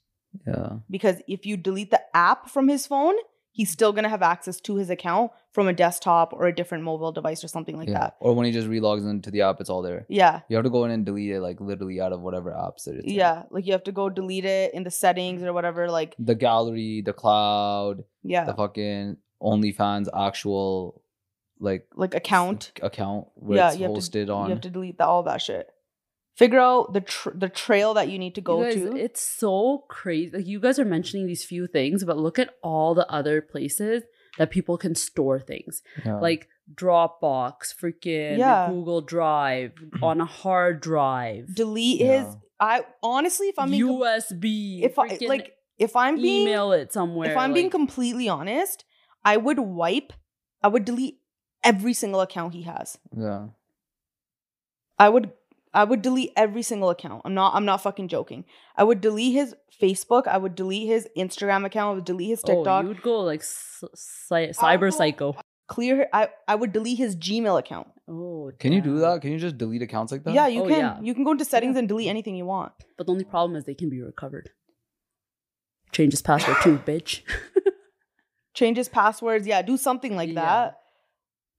Yeah. because if you delete the app from his phone he's still going to have access to his account from a desktop or a different mobile device or something like yeah. that Or when he just relogs into the app, it's all there. yeah You have to go in and delete it, like literally out of whatever apps that it's in. Yeah, like you have to go delete it in the settings or whatever. Like, The gallery, the cloud, yeah, the fucking OnlyFans actual like like account. account where Yeah, it's have to- hosted on. You have to delete the, all that shit. Figure out the tr- the trail that you need to go guys, to. It's so crazy. Like you guys are mentioning these few things, but look at all the other places that people can store things. Yeah. Like Dropbox, freaking Yeah. Google Drive, mm-hmm. on a hard drive, delete Yeah. his. I honestly, if I'm being, com- USB. if I like, if I'm being, email it somewhere. if I'm being completely honest, I would wipe. I would delete every single account he has. yeah. I would I would delete every single account. I'm not I'm not fucking joking. I would delete his Facebook, I would delete his Instagram account, I would delete his TikTok. oh, TikTok, you would go like c- cy- cyber would go- psycho. clear I I would delete his Gmail account. Oh, Can you do that? Can you just delete accounts like that? Yeah, you Oh, can. yeah. You can go into settings Yeah. and delete anything you want. But the only problem is they can be recovered. Change his password too, bitch. Change his passwords. Yeah, do something like Yeah. that.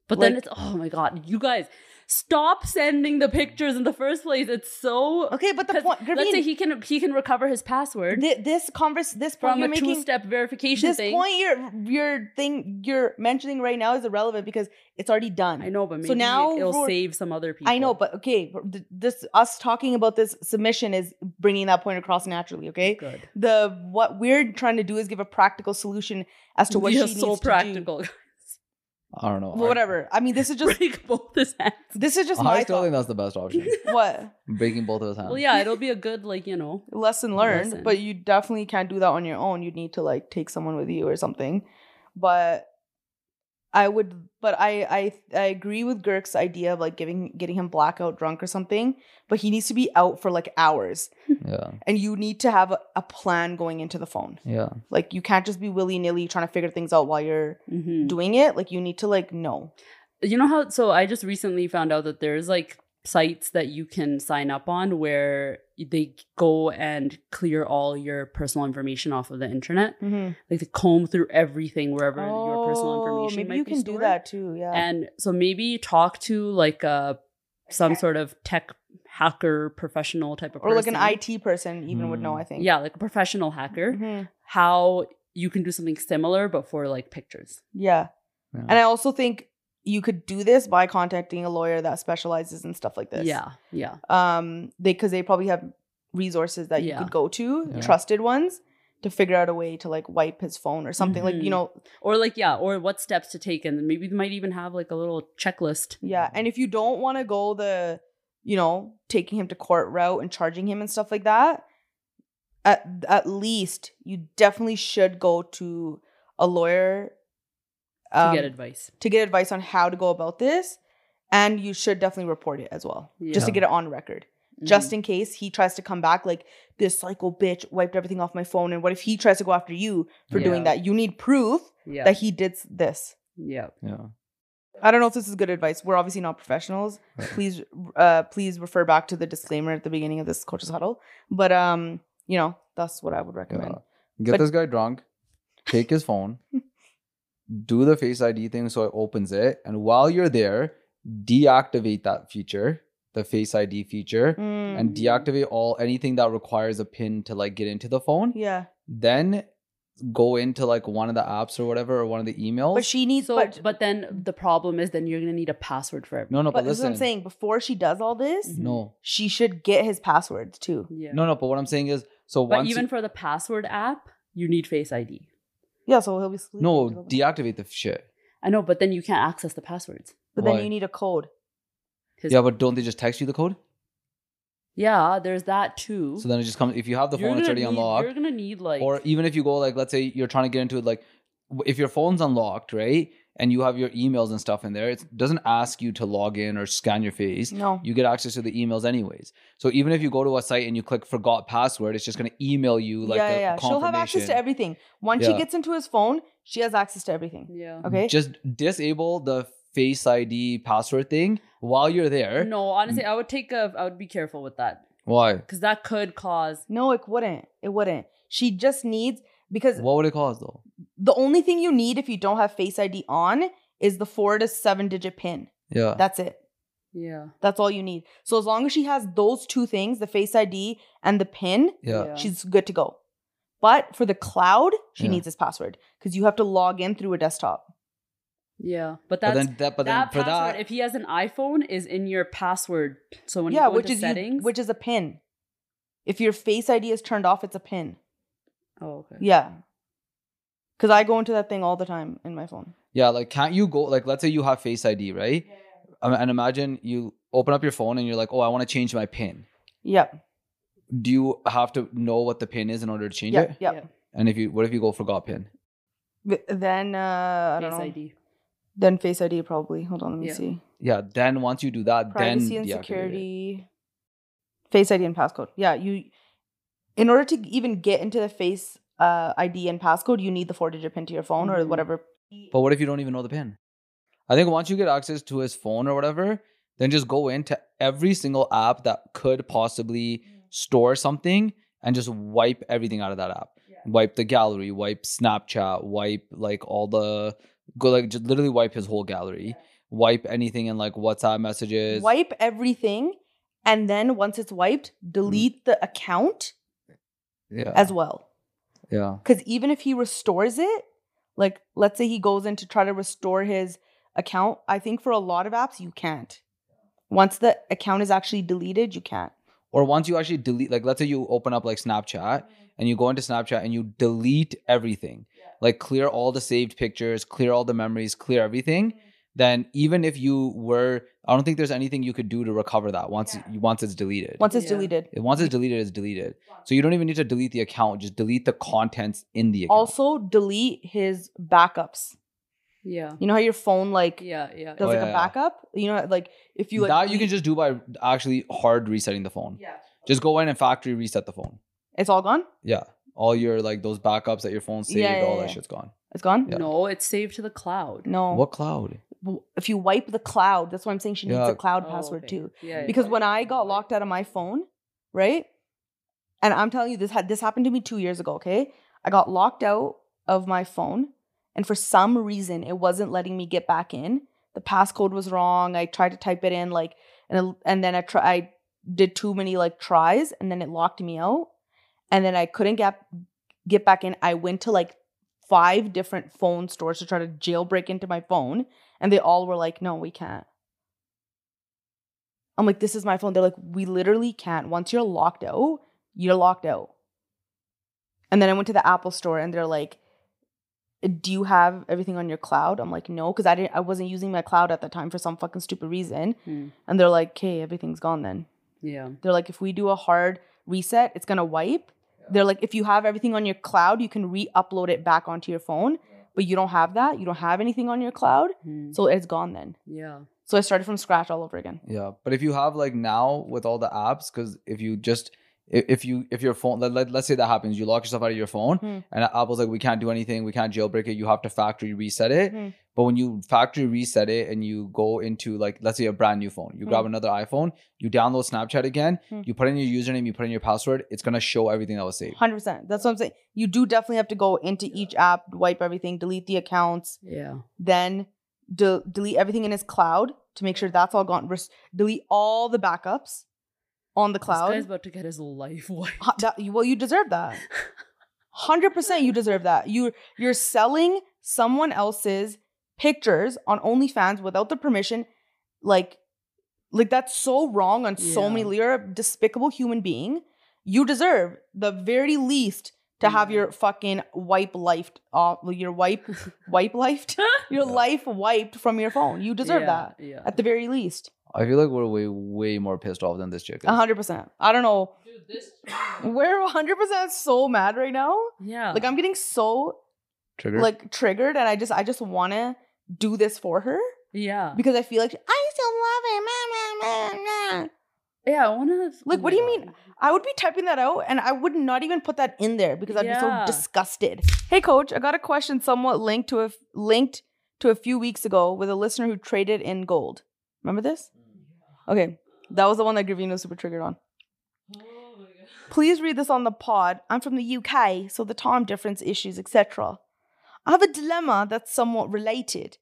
But then it's oh my god, you guys. Stop sending the pictures in the first place. It's so. Okay, but the point, let's say he can he can recover his password thi- this converse, this point from you're a making, two-step verification this thing. point you're you're thing you're mentioning right now is irrelevant because it's already done. I know, but maybe So now it'll save some other people. I know, but okay, this us talking about this submission is bringing that point across naturally. Okay, good. the what we're trying to do is give a practical solution as to what We she needs so to do. practical. I don't know. Well, whatever. I mean, this is just Break both his hands. this is just I, my I still thought. think that's the best option. what Breaking both of his hands. Well, yeah, it'll be a good like you know. lesson learned, Lesson. but you definitely can't do that on your own. You need to like take someone with you or something. But I would, but I I I agree with Gurk's idea of like giving getting him blackout drunk or something. But he needs to be out for like hours, Yeah. and you need to have a, a plan going into the phone. Yeah. Like you can't just be willy nilly trying to figure things out while you're Mhm. doing it. Like you need to like know. You know how? So I just recently found out that there's like sites that you can sign up on where they go and clear all your personal information off of the internet. Mm-hmm. Like they comb through everything wherever your personal information Oh, maybe might you be can do that too. Yeah. And so maybe talk to like a some sort of tech hacker professional type of person. or like an. IT person even would know. I think. Yeah, like a professional hacker. Mhm. How you can do something similar but for like pictures. Yeah. Yeah. And I also think you could do this by contacting a lawyer that specializes in stuff like this. Yeah, yeah. Um, they because they probably have resources that you could go to, Yeah. trusted ones, to figure out a way to like wipe his phone or something. Like Mhm. you know, Or like yeah, or what steps to take and maybe they might even have like a little checklist. yeah. And if you don't want to go the, you know, taking him to court route and charging him and stuff like that, at at least you definitely should go to a lawyer to um, get advice. to get advice on how to go about this and you should definitely report it as well just to get it on record Mm-hmm. just in case he tries to come back like this psycho bitch wiped everything off my phone and what if he tries to go after you for doing that you need proof yeah. that he did this yeah. Yeah. i don't know if this is good advice we're obviously not professionals Right. please uh please refer back to the disclaimer at the beginning of this coach's huddle but um you know that's what i would recommend Yeah. Get But- this guy drunk, take his phone, do the face ID thing so it opens it. And while you're there, deactivate that feature, the face ID feature, Mm, and deactivate all anything that requires a pin to like get into the phone. yeah Then go into like one of the apps or whatever or one of the emails. but she needs So but, but, then the problem is then you're gonna need a password for it. no, no, but but, that's what listen. i'm saying before she does all this No, she should get his passwords too Yeah. no, no. But what I'm saying is, so but once even you- for the password app, you need Face ID. Yeah, so he'll be sleeping. no, deactivate the shit. I know, but then you can't access the passwords. but then you need a code. His- Yeah, but don't they just text you the code? yeah, there's that too. So then it just comes. If you have the You're phone, it's gonna already need- unlocked. You're gonna need like or even if you go like let's say you're trying to get into it like if your phone's unlocked right and you have your emails and stuff in there it doesn't ask you to log in or scan your face No. you get access to the emails anyways so even if you go to a site and you click forgot password it's just going to email you like yeah, a yeah, yeah. She'll have access to everything. Once she gets into his phone, she has access to everything. yeah. Okay. just disable the face id password thing while you're there No, honestly, I would take a. I would be careful with that why because that could cause. No, it wouldn't. It wouldn't. She just needs because what would it cause though the only thing you need if you don't have Face ID on is the four to seven digit pin. yeah That's it. Yeah. That's all you need. So as long as she has those two things, the Face ID and the pin, yeah she's good to go. But for the cloud, she Yeah. needs this password because you have to log in through a desktop. Yeah, but but that's then that but then that for password. that If he has an iPhone, is in your password. So when yeah, you go which into is settings, you, which is a pin. If your Face ID is turned off, it's a pin. Oh okay. Yeah. Because I go into that thing all the time in my phone. Yeah, like can't you go like let's say you have Face ID, right? Um, and imagine you open up your phone and you're like, "Oh, I want to change my pin." Yep. Do you have to know what the pin is in order to change Yep. it? Yep. And if you what if you go forgot pin? Then uh, I don't Face know. ID. Then Face ID probably. Hold on, let me Yeah. see. Yeah, then once you do that, Privacy then and deactivate it. security. Face ID and passcode. Yeah, you. In order to even get into the Face uh, ID and passcode, you need the four-digit pin to your phone or Mhm. whatever. But what if you don't even know the pin? I think once you get access to his phone or whatever, then just go into every single app that could possibly store something and just wipe everything out of that app. Wipe the gallery, wipe Snapchat, wipe like all the go like just literally wipe his whole gallery. wipe anything in like WhatsApp messages. Wipe everything, and then once it's wiped, delete the account yeah. as well. yeah. Because even if he restores it, like let's say he goes in to try to restore his account, I think for a lot of apps, you can't. Once the account is actually deleted, you can't. Or once you actually delete, like let's say you open up like Snapchat and you go into Snapchat and you delete everything, like clear all the saved pictures, clear all the memories, clear everything. Then even if you were, I don't think there's anything you could do to recover that once once it's deleted. Once it's Yeah. deleted. Once it's deleted, it's deleted. So you don't even need to delete the account. Just delete the contents in the account. Also, delete his backups. Yeah. You know how your phone like Yeah. Yeah. does Oh, like yeah, a yeah. backup? You know, like if you like that you can just do by actually hard resetting the phone. yeah, Just go in and factory reset the phone. it's all gone. Yeah. All your like those backups that your phone saved, Yeah, yeah, all that yeah. shit's gone. It's gone. Yeah. No, it's saved to the cloud. No. What cloud? W- If you wipe the cloud, that's why I'm saying she needs Yeah. a cloud Oh, password okay. too. Yeah. yeah. because when I got locked out of my phone, right? And I'm telling you, this had this happened to me two years ago. Okay, I got locked out of my phone, and for some reason, it wasn't letting me get back in. The passcode was wrong. I tried to type it in, like, and it- and then I try I did too many like tries, and then it locked me out, and then I couldn't get get back in. I went to like five different phone stores to try to jailbreak into my phone, and they all were like, "No, we can't." I'm like, this is my phone. They're like, we literally can't. Once you're locked out, you're locked out. And then I went to the Apple store and they're like, do you have everything on your cloud? I'm like, no, because I didn't I wasn't using my cloud at the time for some fucking stupid reason. Hmm. And they're like, okay, everything's gone then. Yeah. They're like, if we do a hard reset, it's gonna wipe. They're like, if you have everything on your cloud, you can re-upload it back onto your phone. But you don't have that. You don't have anything on your cloud. Hmm. So it's gone then. Yeah. So I started from scratch all over again. Yeah. But if you have like now with all the apps, because if you just i- if you if your phone let, let, let's say that happens you lock yourself out of your phone Hmm. and apple's like we can't do anything we can't jailbreak it you have to factory reset it Hmm. but when you factory reset it and you go into like let's say a brand new phone you grab another iphone you download snapchat again Hmm. you put in your username you put in your password it's going to show everything that was saved Hundred percent. That's what I'm saying. You do definitely have to go into each app, wipe everything, delete the accounts, Yeah. then de- delete everything in his cloud to make sure that's all gone. Res- delete all the backups on the cloud. This guy's about to get his life wiped. That- well, you deserve that. Hundred percent, you deserve that. You you're selling someone else's pictures on OnlyFans without the permission, like, like that's so wrong on so many. You're a despicable human being. You deserve the very least to have your mm. fucking wipe life off, your wipe wipe life, your Yeah. life wiped from your phone. You deserve Yeah, that Yeah. at the very least. I feel like we're way way more pissed off than this chick is. A hundred percent. I don't know. We're hundred percent so mad right now. Yeah. Like I'm getting so triggered like triggered and I just I just want to do this for her Yeah. because I feel like I still love it. Yeah. I want to. Like, what do you mean? I would be typing that out and I would not even put that in there because I'd Yeah. be so disgusted. Hey coach, I got a question somewhat linked to a linked to a few weeks ago with a listener who traded in gold. Remember this? Okay. That was the one that Gravino super triggered on. Please read this on the pod. I'm from the UK, so the time difference issues, etc. I have a dilemma that's somewhat related.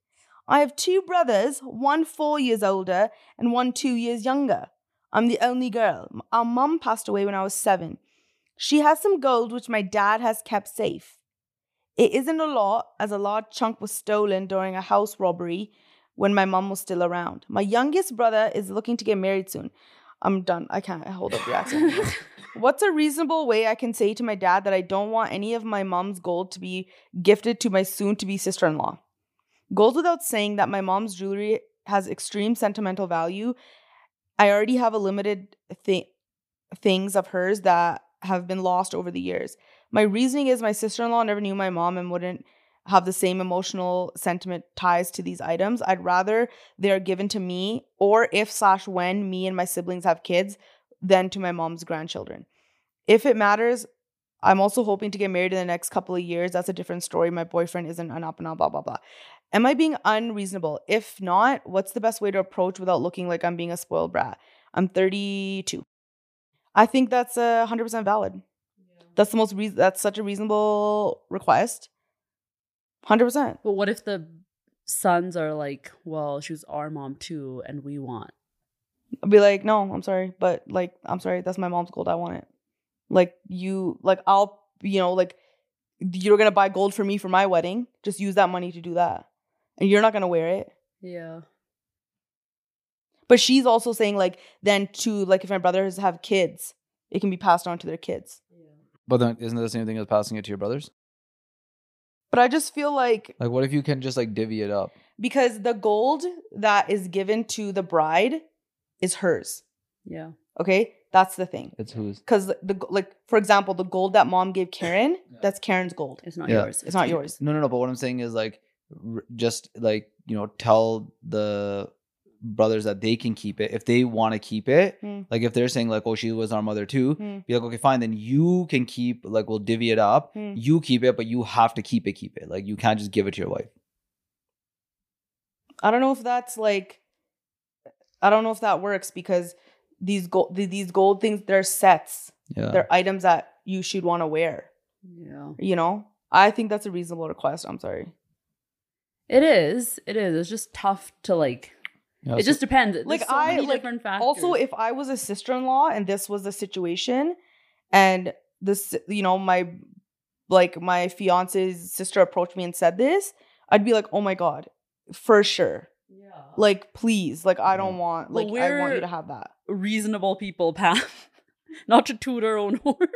I have two brothers, one four years older and one two years younger. I'm the only girl. Our mum passed away when I was seven. She has some gold which my dad has kept safe. It isn't a lot, as a large chunk was stolen during a house robbery when my mom was still around. My youngest brother is looking to get married soon. I'm done. I can't hold up the accent. What's a reasonable way I can say to my dad that I don't want any of my mom's gold to be gifted to my soon to be sister in law? Goes without saying that my mom's jewelry has extreme sentimental value. I already have a limited thi- things of hers that have been lost over the years. My reasoning is my sister in law never knew my mom and wouldn't have the same emotional sentiment ties to these items. I'd rather they are given to me, or if slash when me and my siblings have kids, than to my mom's grandchildren. If it matters, I'm also hoping to get married in the next couple of years. That's a different story. My boyfriend isn't an up and up, blah, blah, blah. Am I being unreasonable? If not, what's the best way to approach without looking like I'm being a spoiled brat? I'm 32. I think that's a 100% valid. That's the most reason. That's such a reasonable request. 100%. But what if the sons are like, well, she was our mom too, and we want. I'd be like, no, I'm sorry, but like, I'm sorry, that's my mom's gold. I want it. Like you, like I'll, you know, like you're gonna buy gold for me for my wedding. Just use that money to do that, and you're not gonna wear it. Yeah. But she's also saying like, then to like, if my brothers have kids, it can be passed on to their kids. But then isn't it the same thing as passing it to your brothers? But I just feel like Like, what if you can just like divvy it up? because the gold that is given to the bride is hers. Yeah. Okay, that's the thing. It's whose? Because the like, for example, the gold that mom gave Karen, that's Karen's gold. It's not Yeah. yours. It's not yours. No, no, no. But what I'm saying is like, r- just like you know, tell the brothers that they can keep it if they want to keep it. Hmm. Like if they're saying like, oh, she was our mother too. Hmm. Be like, okay, fine. Then you can keep like we'll divvy it up. Hmm. You keep it, but you have to keep it. Keep it. Like you can't just give it to your wife. I don't know if that's like, I don't know if that works because these gold, these gold things, they're sets. Yeah. They're items that you should want to wear. Yeah. You know, I think that's a reasonable request. I'm sorry. It is. It is. It's just tough to like. Yeah, it so- just depends. There's Like, so I- like, different factors. Also, if I was a sister in law and this was the situation, and this, you know, my like my fiance's sister approached me and said this, I'd be like, oh my god, for sure. yeah. Like, please, like I don't want, Well, like I want you to have that. reasonable people, Pam. Not to toot our own horn,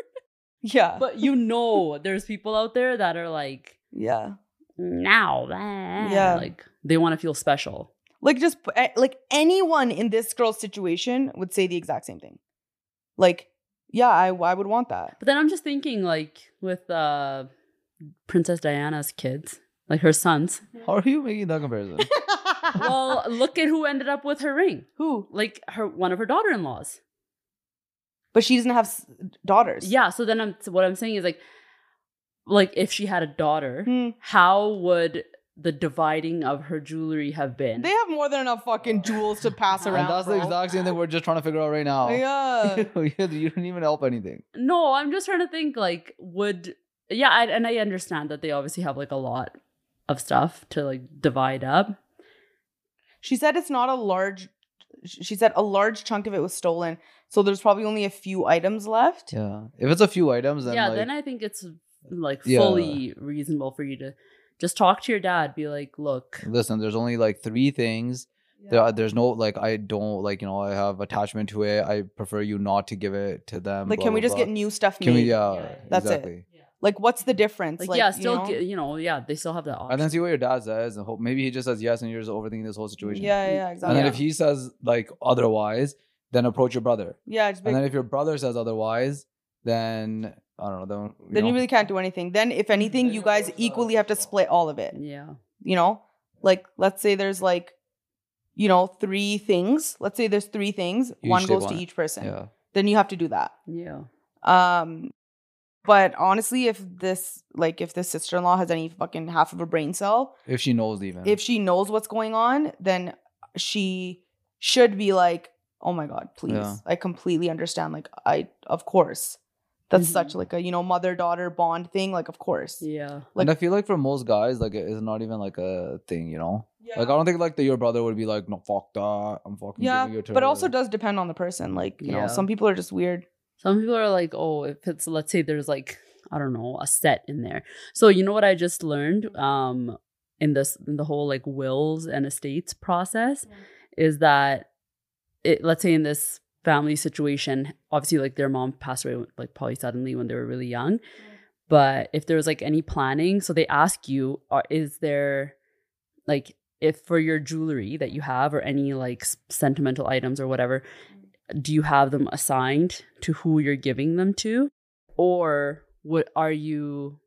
Yeah, but you know, there's people out there that are like, yeah, now, Yeah. like they want to feel special. Like just eh, like anyone in this girl's situation would say the exact same thing. Like, yeah, I I would want that. But then I'm just thinking, like with uh, Princess Diana's kids, like her sons. How are you making that comparison? well, look at who ended up with her ring. Who? Like her, one of her daughter-in-laws. But she doesn't have s- daughters. Yeah. So then I'm. So what I'm saying is like, like if she had a daughter, Hmm. how would the dividing of her jewelry have been? They have more than enough fucking jewels to pass around. and that's the exact same thing we're just trying to figure out right now. Yeah. you don't even help anything. no, I'm just trying to think. Like, would yeah, I, and I understand that they obviously have like a lot of stuff to like divide up. She said it's not a large. She said a large chunk of it was stolen, so there's probably only a few items left. Yeah. If it's a few items, then yeah, like, then I think it's like Yeah. fully reasonable for you to just talk to your dad. Be like, look, listen, there's only like three things. There, there's no like I don't like you know I have attachment to it. I prefer you not to give it to them. Like, blah, can we blah, just blah. get new stuff Can we? Yeah, Yeah. That's it. Like, what's the difference? like, yeah, still, you know? you know, yeah, they still have that option. And then see what your dad says, and hope maybe he just says yes, and you're just overthinking this whole situation. Yeah, yeah, exactly. And then Yeah. if he says like otherwise, then approach your brother. yeah, just be And then if your brother says otherwise, then I don't know. Then you, then know, you really can't do anything. Then, if anything, you guys equally have to split all of it. yeah, You know, like let's say there's like, you know, three things. Let's say there's three things. You one each take goes to each person. yeah. Then you have to do that. yeah, Um, but honestly, if this like if this sister in law has any fucking half of a brain cell, If she knows even. if she knows what's going on, then she should be like, "Oh my god, please!" Yeah. I completely understand. Like, I of course, that's Mhm. such like a you know mother daughter bond thing. Like, of course, yeah. and I feel like for most guys, like it's not even like a thing, you know. yeah. Like I don't think like the, your brother would be like, no, fuck that. I'm fucking yeah, giving it but her." also does depend on the person. Like, you Yeah. know, some people are just weird. Some people are like, oh, if it's let's say there's like I don't know a set in there. So you know what I just learned um in this in the whole like wills and estates process is that it let's say in this family situation, obviously like their mom passed away like probably suddenly when they were really young. Mm-hmm. But if there was like any planning, so they ask you, are, is there like if for your jewelry that you have or any like sentimental items or whatever, mm-hmm. do you have them assigned to who you're giving them to? Or what are you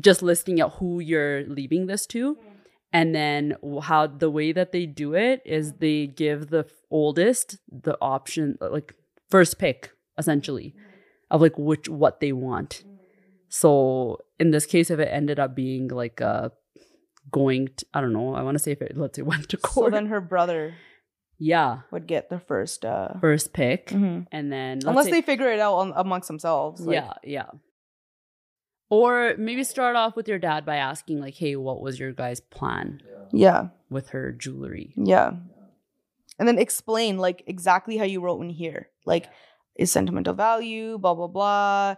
just listing out who you're leaving this to mm-hmm. And then how the way that they do it is they give the oldest the option uh, like first pick essentially of like which what they want so in this case if it ended up being like uh going to, i don't know i want to say if it let's say went to court. So then her brother yeah would get the first. uh first pick mhm. and then Unless say- they figure it out on, amongst themselves. like- yeah, yeah. Or maybe start off with your dad by asking, like, hey, what was your guys' plan Yeah. with her jewelry? Yeah. And then explain like exactly how you wrote in here. Like is sentimental value, blah blah blah.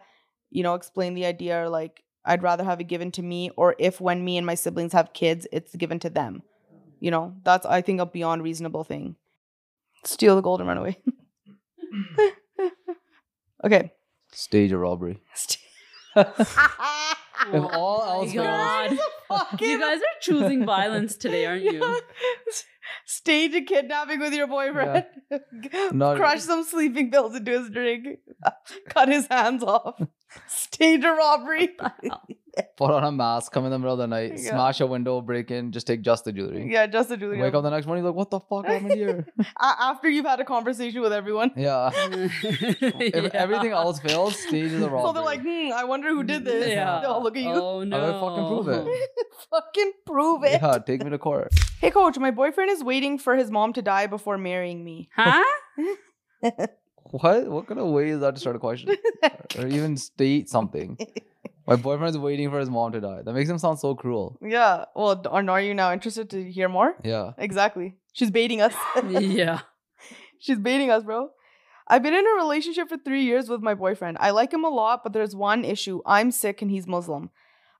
You know, explain the idea or like I'd rather have it given to me or if when me and my siblings have kids, it's given to them. You know, that's I think a beyond reasonable thing. Steal the gold and run away. okay. Stage a robbery. If all else my fails- God. You guys are choosing violence today, aren't you? Stage a kidnapping with your boyfriend. Not- Crush some sleeping pills into his drink. Cut his hands off. Stage a robbery. Put on a mask, come in the middle of the night, Yeah. smash a window, break in, just take just the jewelry. yeah, just a jewelry. Wake up the next morning, like, what the fuck happened here? After you've had a conversation with everyone. yeah. If everything else fails, stage is a robbery. So they're like, hmm, I wonder who did this. Yeah. They'll look at you. Oh no! gotta fucking prove it. Fucking prove it. yeah, take me to court. Hey, coach, my boyfriend is waiting for his mom to die before marrying me. Huh? What? What kind of way is that to start a question? or even state something? My boyfriend's waiting for his mom to die. That makes him sound so cruel. yeah. Well, d- are are you now interested to hear more? Yeah. Exactly. She's baiting us. yeah. She's baiting us, bro. I've been in a relationship for three years with my boyfriend. I like him a lot, but there's one issue. I'm Sikh and he's Muslim.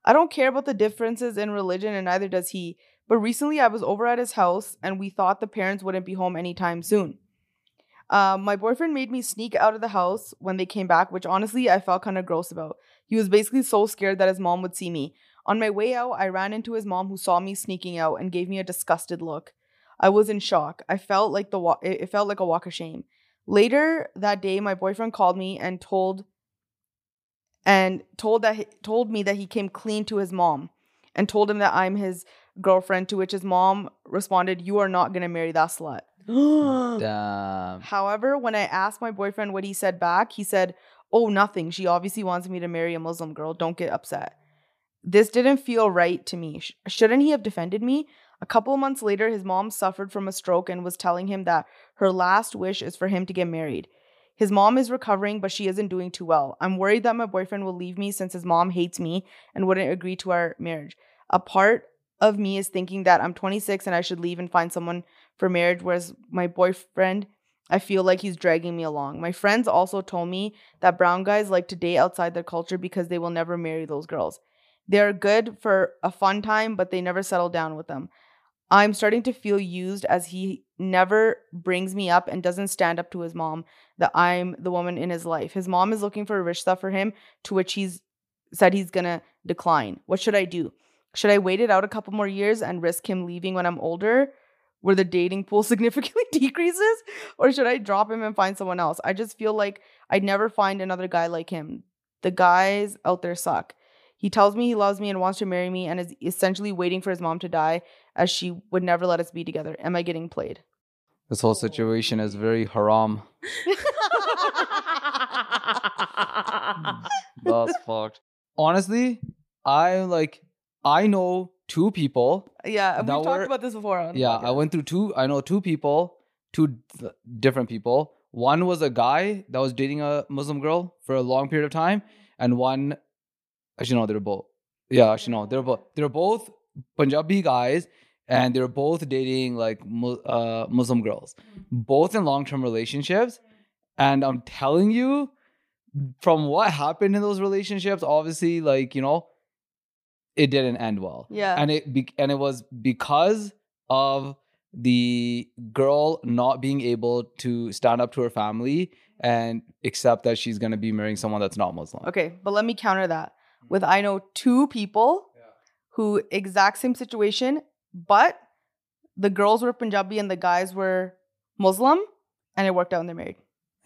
I don't care about the differences in religion, and neither does he. But recently I was over at his house and we thought the parents wouldn't be home anytime soon. Um, my boyfriend made me sneak out of the house when they came back, which honestly I felt kind of gross about. He was basically so scared that his mom would see me. On my way out, I ran into his mom who saw me sneaking out and gave me a disgusted look. I was in shock. I felt like the wa- it it felt like a walk of shame. Later that day, my boyfriend called me and told and told that he, told me that he came clean to his mom and told him that I'm his girlfriend. To which his mom responded, "You are not gonna marry that slut." Damn. However, when I asked my boyfriend what he said back, he said, Oh, nothing. She obviously wants me to marry a Muslim girl. Don't get upset. This didn't feel right to me. Sh- shouldn't he have defended me? A couple of months later, his mom suffered from a stroke and was telling him that her last wish is for him to get married. His mom is recovering, but she isn't doing too well. I'm worried that my boyfriend will leave me since his mom hates me and wouldn't agree to our marriage. A part of me is thinking that I'm 26 and I should leave and find someone for marriage, whereas my boyfriend, I feel like he's dragging me along. My friends also told me that brown guys like to date outside their culture because they will never marry those girls. They're good for a fun time, but they never settle down with them. I'm starting to feel used as he never brings me up and doesn't stand up to his mom that I'm the woman in his life. His mom is looking for a rishta for him, to which he's said he's gonna decline. What should I do? Should I wait it out a couple more years and risk him leaving when I'm older, where the dating pool significantly decreases? Or should I drop him and find someone else? I just feel like I'd never find another guy like him. The guys out there suck. He tells me he loves me and wants to marry me and is essentially waiting for his mom to die as she would never let us be together. Am I getting played? This whole situation is very haram. That's fucked. Honestly, I like I know two people. yeah, we've talked about this before. On Yeah, I went through two. I know two people, two th- different people. One was a guy that was dating a Muslim girl for a long period of time, and one, actually no, they're both. Yeah, actually no, they're both. They're both Punjabi guys, and they're both dating like uh, Muslim girls, both in long term relationships. And I'm telling you, from what happened in those relationships, obviously, like you know, it didn't end well Yeah. and it be- and it was because of the girl not being able to stand up to her family and accept that she's going to be marrying someone that's not Muslim. Okay, but let me counter that hmm. with I know two people who exact same situation, but the girls were Punjabi and the guys were Muslim, and it worked out and they're married.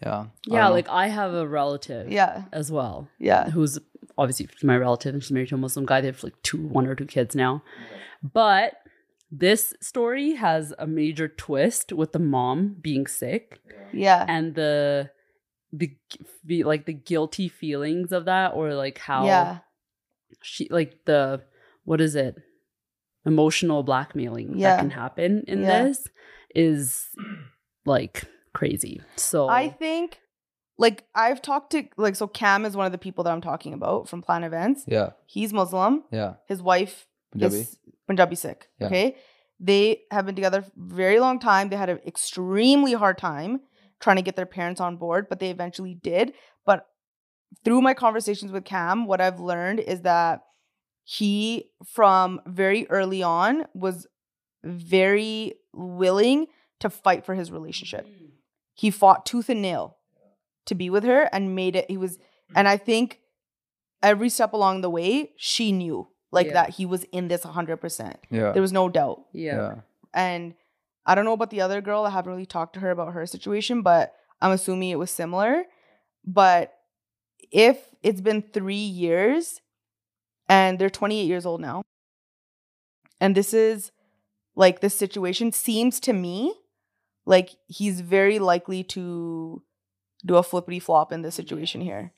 Yeah. Yeah, don't like I have a relative Yeah, as well yeah, who's obviously my relative and she's married to a Muslim guy. They have like two, one or two kids now. But this story has a major twist with the mom being sick yeah, and the the, the like the guilty feelings of that or like how yeah, she like the what is it emotional blackmailing Yeah. that can happen in Yeah. this is like crazy so I think like I've talked to like so Cam is one of the people that I'm talking about from Plan Events. Yeah. He's Muslim. Yeah. His wife Punjabi. is Punjabi Sikh. Yeah. Okay. They have been together very long time. They had an extremely hard time trying to get their parents on board, but they eventually did. But through my conversations with Cam, what I've learned is that he, from very early on, was very willing to fight for his relationship. Mm. He fought tooth and nail to be with her and made it. He was, and I mm-hmm. think every step along the way, she knew like Yeah. that he was in this 100%. Yeah. There was no doubt. Yeah. yeah. And I don't know about the other girl. I haven't really talked to her about her situation, but I'm assuming it was similar. But if it's been three years and they're 28 years old now, and this is like this situation seems to me like he's very likely to do a flippity flop in this situation here.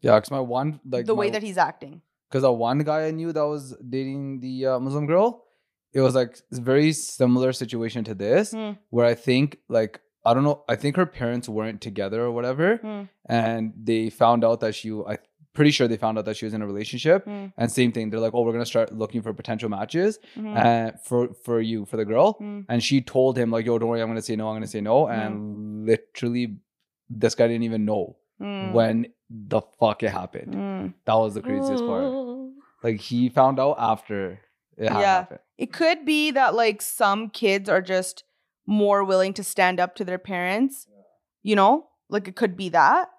Yeah. Cause my one like the way that he's acting. because the one guy I knew that was dating the uh, Muslim girl, it was like a very similar situation to this, Hmm. where I think like I don't know, I think her parents weren't together or whatever, Hmm. and they found out that she, I pretty sure they found out that she was in a relationship, Hmm. and same thing, they're like, oh, we're gonna start looking for potential matches, Mhm. and for for you for the girl, Hmm. and she told him like, yo, don't worry, I'm gonna say no, I'm gonna say no, and literally, this guy didn't even know Hmm. when the fuck it happened. Hmm. That was the craziest part. Oh. Like he found out after it Yeah. happened. It could be that like some kids are just more willing to stand up to their parents. You know, like it could be that.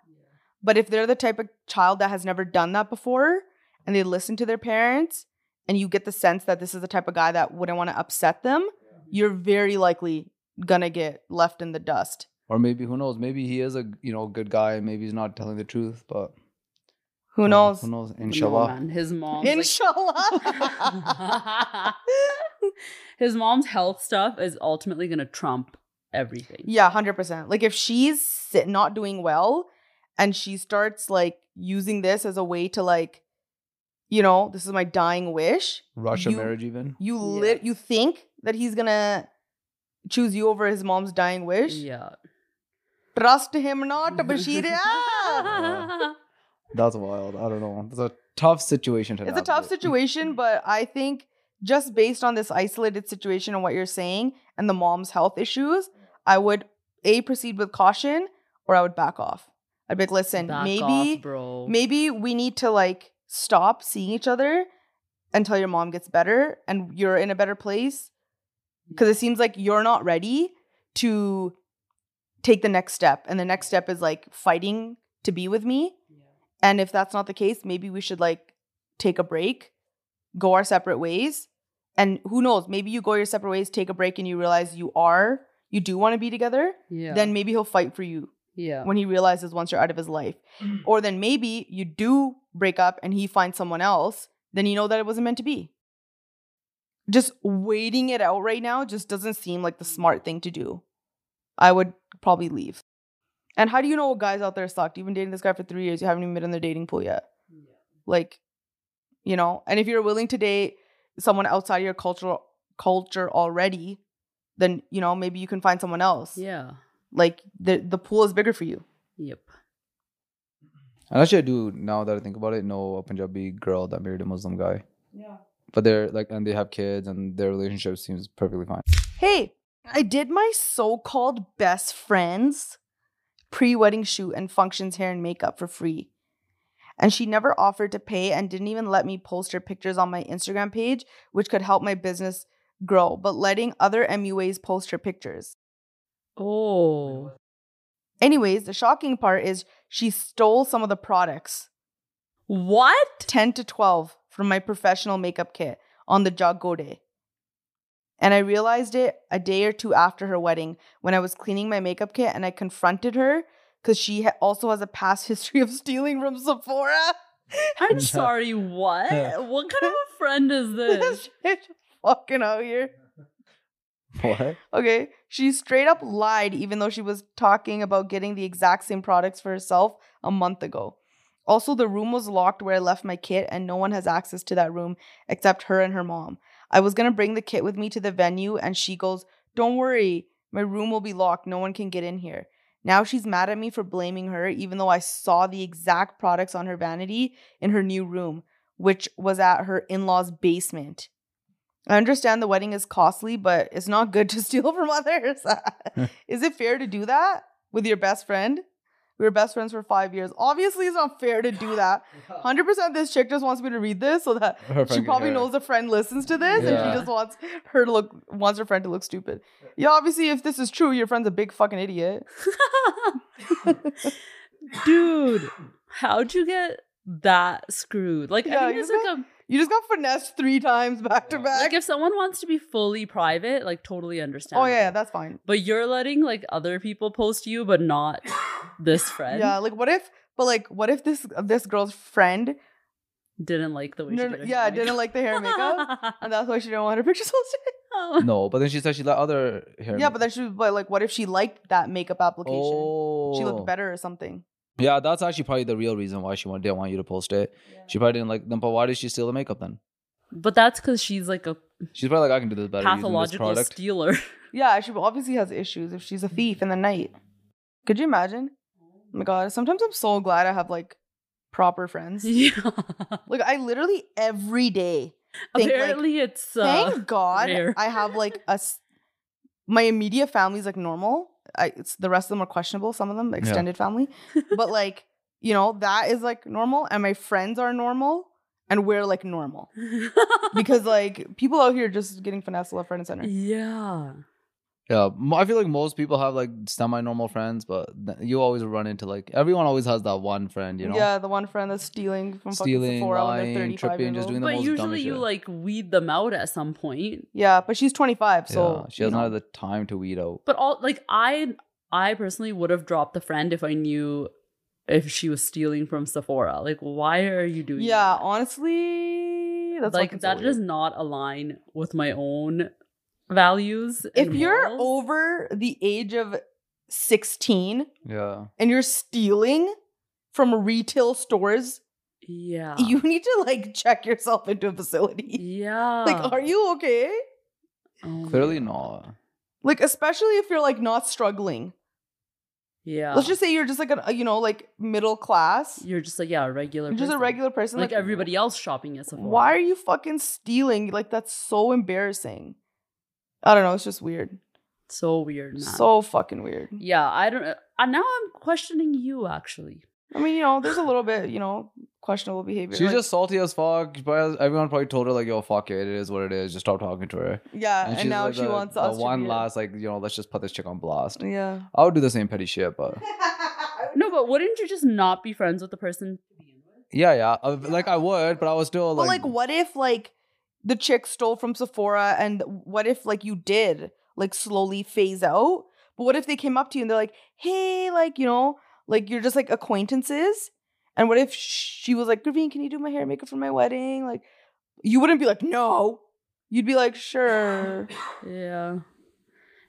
But if they're the type of child that has never done that before and they listen to their parents and you get the sense that this is the type of guy that wouldn't want to upset them, you're very likely gonna get left in the dust. Or maybe who knows? Maybe he is a you know good guy. and Maybe he's not telling the truth. But Who knows? Who knows? Inshallah. man. His mom's like- Inshallah. His mom's health stuff is ultimately gonna trump everything. Yeah, hundred percent. Like if she's not doing well, and she starts like using this as a way to like, you know, this is my dying wish. Russia You- marriage even. You Yeah. lit. You think that he's gonna choose you over his mom's dying wish? Yeah. Trust him not, Bashir. Ah! That's wild. I don't know. It's a tough situation to It's a tough situation, but I think just based on this isolated situation and what you're saying and the mom's health issues, I would a proceed with caution or I would back off. I'd be like, listen, Back maybe off, bro. maybe we need to like stop seeing each other until your mom gets better and you're in a better place because it seems like you're not ready to take the next step and the next step is like fighting to be with me and if that's not the case maybe we should like take a break go our separate ways and who knows maybe you go your separate ways take a break and you realize you are you do want to be together Yeah. then maybe he'll fight for you yeah. when he realizes once you're out of his life. Or then maybe you do break up and he finds someone else, then you know that it wasn't meant to be. Just waiting it out right now just doesn't seem like the smart thing to do. I would probably leave. And how do you know what guys out there sucked? You've been dating this guy for three years, you haven't even been in the dating pool yet. Like, you know, and if you're willing to date someone outside your cultural culture already, then you know, maybe you can find someone else. Yeah. Like the the pool is bigger for you. Yep. And actually, I do now that I think about it, know a Punjabi girl that married a Muslim guy. Yeah. But they're like, and they have kids, and their relationship seems perfectly fine. Hey, I did my so-called best friends pre-wedding shoot and functions hair and makeup for free. And she never offered to pay and didn't even let me post her pictures on my Instagram page, which could help my business grow, but letting other MUAs post her pictures. Oh. Anyways, the shocking part is she stole some of the products, What? 10 to 12 from my professional makeup kit on the Jago day. And I realized it a day or two after her wedding when I was cleaning my makeup kit and I confronted her because she ha- also has a past history of stealing from Sephora. I'm sorry, what? Yeah. What kind of a friend is this? This bitch fucking out here. What? Okay. She straight up lied, even though she was talking about getting the exact same products for herself a month ago. Also, the room was locked where I left my kit, and no one has access to that room except her and her mom. I was gonna bring the kit with me to the venue, and she goes, Don't worry, my room will be locked. No one can get in here. Now she's mad at me for blaming her, even though I saw the exact products on her vanity in her new room, which was at her in law's basement. I understand the wedding is costly, but it's not good to steal from others. is it fair to do that with your best friend? We were best friends for five years. Obviously, it's not fair to do that. 100% this chick just wants me to read this so that Her she probably hear knows a friend listens to this and she just wants her to look wants her friend to look stupid. Yeah, obviously if this is true, your friend's a big fucking idiot. Dude, how'd you get that screwed? Like, Yeah, I think you it's like a You just got finessed three times back to back. like if someone wants to be fully private, like totally understand. oh yeah, yeah, that's fine. But you're letting like other people post you, but not this friend. Yeah, like what if but like what if this this girl's friend Didn't like the way no, she did her yeah, didn't like the hair and makeup and that's why she didn't want her pictures posted? No, but then she said she let other hair. yeah, but then she was but like what if she liked that makeup application? oh, She looked oh. better or something. Yeah, that's actually probably the real reason why she want, didn't want you to post it. She probably didn't like them. But why did she steal the makeup then? But that's because she's like a She's probably like, I can do this better using this pathological product. stealer. Yeah, she obviously has issues if she's a thief in the night. Could you imagine? Oh my god, sometimes I'm so glad I have like proper friends. yeah. Like I literally every day think, like, Apparently, it's uh, thank God rare. I have like a my immediate family's like normal. I it's the rest of them are questionable, some of them, extended family. But like, you know, that is like normal and my friends are normal and we're like normal. Because like people out here just getting finessed left, right, and center. yeah. Yeah, I feel like most people have like semi-normal friends, but th- you always run into like everyone always has that one friend, you know, Yeah, the one friend that's stealing from stealing, fucking Sephora when they're lying, 35 tripping, just doing the But most usually dumbest you shit. like weed them out at some point. Yeah, but she's 25, so yeah, she you doesn't know. have the time to weed out. But all like I I personally would have dropped the friend if I knew if she was stealing from Sephora. Like why are you doing Yeah, that? honestly, that's like fucking so that does not align with my own values. If you're morals. over the age of 16 Yeah, and you're stealing from retail stores, yeah. you need to like check yourself into a facility. yeah. Like, are you okay? Oh clearly not. Like, especially if you're like not struggling. Yeah. Let's just say you're just like a, uh, you know, like middle class. you're just like yeah, a regular You're just a regular person. like, everybody else shopping at Sephora. Why are you fucking stealing? Like, that's so embarrassing. I don't know. It's just weird. So weird, man. So fucking weird. yeah, I don't. Uh, now I'm questioning you actually. I mean, you know, there's a little bit, you know, questionable behavior. She's Like, just salty as fuck. But everyone probably told her like, "Yo, fuck it. It is what it is. Just stop talking to her." yeah, and, she's now like she the- wants the us to one be a- last like, you know, let's just put this chick on blast. Yeah. I would do the same petty shit, but No, but wouldn't you just not be friends with the person? yeah, yeah, uh, like I would, but I was still But like, like, what if like the chick stole from Sephora, and what if like you did like slowly phase out? But what if they came up to you and they're like, "Hey, like you know, like you're just like acquaintances," and what if she was like, "Gurveen, can you do my hair and makeup for my wedding?" Like, you wouldn't be like, "No," you'd be like, "Sure." Yeah.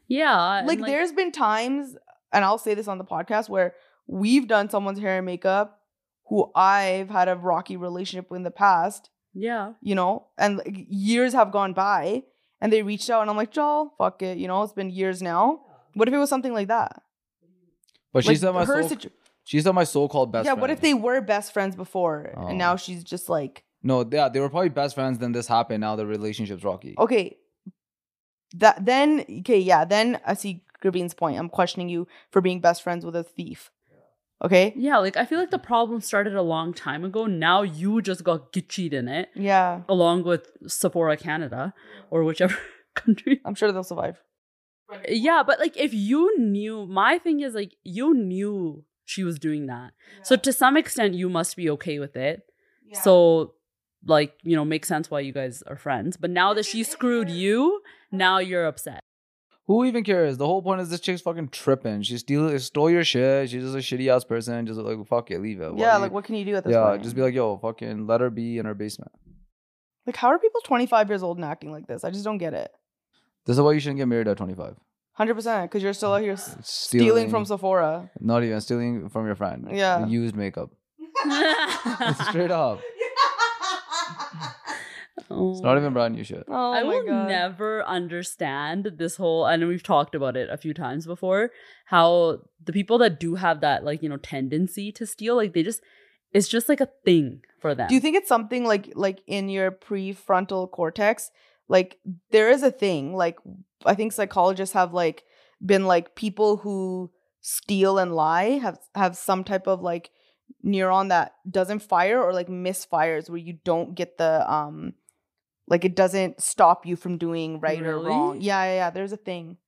Yeah. and, like, there's been times, and I'll say this on the podcast where we've done someone's hair and makeup who I've had a rocky relationship with in the past Yeah. you know, and like, years have gone by and they reached out and I'm like, Joel, fuck it, you know, it's been years now. What if it was something like that? but like she's not my her so, situ- she's not my so-called best. Yeah, friend. what if they were best friends before Oh. and now oh. she's just like, No, yeah, they were probably best friends. Then this happened. Now the relationship's rocky. okay, that then okay, yeah, then I see Gurveen's point. I'm questioning you for being best friends with a thief. Okay? Yeah, like I feel like the problem started a long time ago. Now you just got gitchied in it, Yeah, along with Sephora Canada or whichever country. I'm sure they'll survive. Yeah, but like if you knew, my thing is like you knew she was doing that. So to some extent, you must be okay with it. So, like, you know, makes sense why you guys are friends. But now that she screwed you, now you're upset. Who even cares? The whole point is this chick's fucking tripping. She steal stole your shit. She's just a shitty ass person. Just like fuck it, leave it. Why yeah, do like what can you do at this yeah, point? just be like, yo, fucking let her be in her basement. like, how are people 25 years old and acting like this? I just don't get it. This is why you shouldn't get married at 25. 100% because you're still out here s- Stealing, stealing from Sephora. Not even stealing from your friend. Yeah. Used makeup. Straight up. It's not even brand new shit. Oh I my will god. never understand this whole and we've talked about it a few times before how the people that do have that like you know tendency to steal like they just it's just like a thing for them Do you think it's something like like in your prefrontal cortex? Like there is a thing. Like I think psychologists have like been like people who steal and lie have have some type of like neuron that doesn't fire or like misfires where you don't get the um like it doesn't stop you from doing right or wrong. Yeah, yeah, yeah. There's a thing.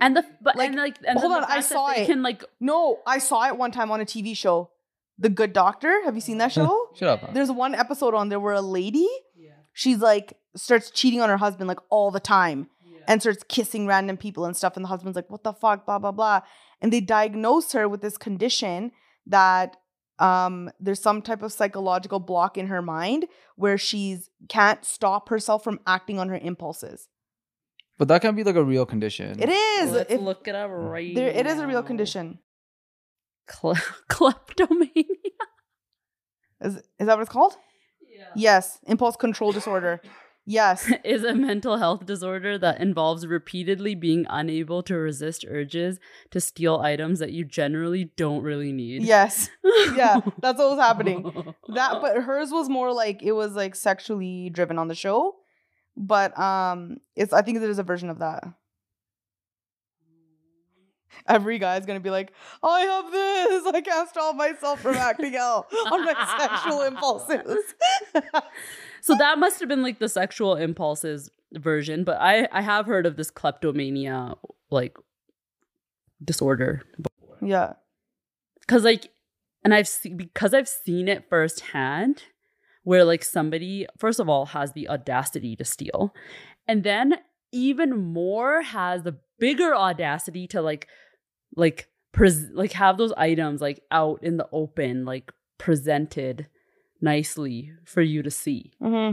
and the but Like, and like and hold then the on, I saw it. can like No, I saw it one time on a TV show. The Good Doctor. Have you seen that show? Shut up. man. There's one episode on there where a lady yeah. she's like starts cheating on her husband like all the time and starts kissing random people and stuff and the husband's like what the fuck blah blah blah and they diagnose her with this condition that um there's some type of psychological block in her mind where she's can't stop herself from acting on her impulses. But that can be like a real condition. it is. Let's If- look it up right there it is a real condition. Cle- kleptomania? Is, is that what it's called? Yes impulse control disorder yes. is a mental health disorder that involves repeatedly being unable to resist urges to steal items that you generally don't really need. yes. Yeah, that's what was happening. that but hers was more like it was like sexually driven on the show but um it's i think there's a version of that. Every guy's gonna be like i have this! I can't stop myself from acting out on my sexual impulses so that must have been like the sexual impulses version, but I I have heard of this kleptomania like disorder yeah. Because like and I've seen because I've seen it firsthand where like somebody first of all has the audacity to steal and then even more has the bigger audacity to like like pres- like have those items like out in the open like presented nicely for you to see hmm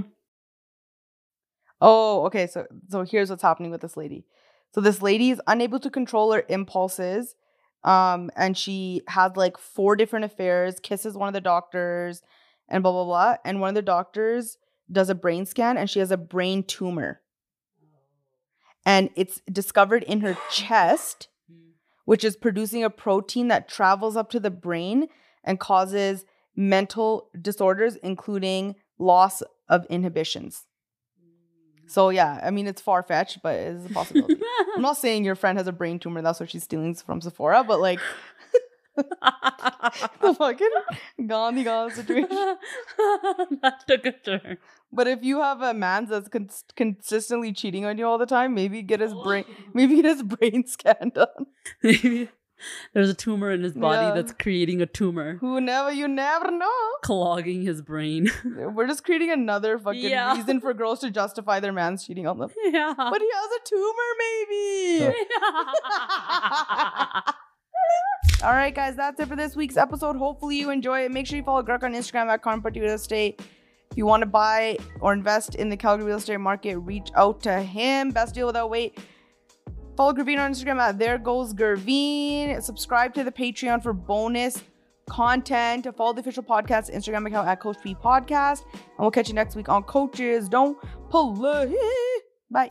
Oh, okay. So so here's what's happening with this lady. So this lady is unable to control her impulses. Um, and she has like four different affairs, kisses one of the doctors, and blah blah blah. And one of the doctors does a brain scan and she has a brain tumor. And it's discovered in her chest, which is producing a protein that travels up to the brain and causes mental disorders, including loss of inhibitions. Mm. So yeah, I mean it's far fetched, but it is a possibility. I'm not saying your friend has a brain tumor. That's what she's stealing from Sephora, but like the fucking Gandhi Gandhi situation. that took a turn. But if you have a man that's cons- consistently cheating on you all the time, maybe get his oh. brain, maybe get his brain scanned on. Maybe there's a tumor in his body Yeah. that's creating a tumor, Who never, you never know. clogging his brain. We're just creating another fucking Yeah. reason for girls to justify their man's cheating on them. yeah. But he has a tumor, maybe. All right, guys, that's it for this week's episode. Hopefully, you enjoy it. Make sure you follow Gurk on Instagram at Karan Bhatti Real Estate. If you want to buy or invest in the Calgary real estate market, reach out to him. Best deal without wait. Follow Gurveen on Instagram at There Goes Gurveen. Subscribe to the Patreon for bonus content. Follow the official podcast Instagram account at Coach P Podcast. And we'll catch you next week on Coaches Don't Play. Bye.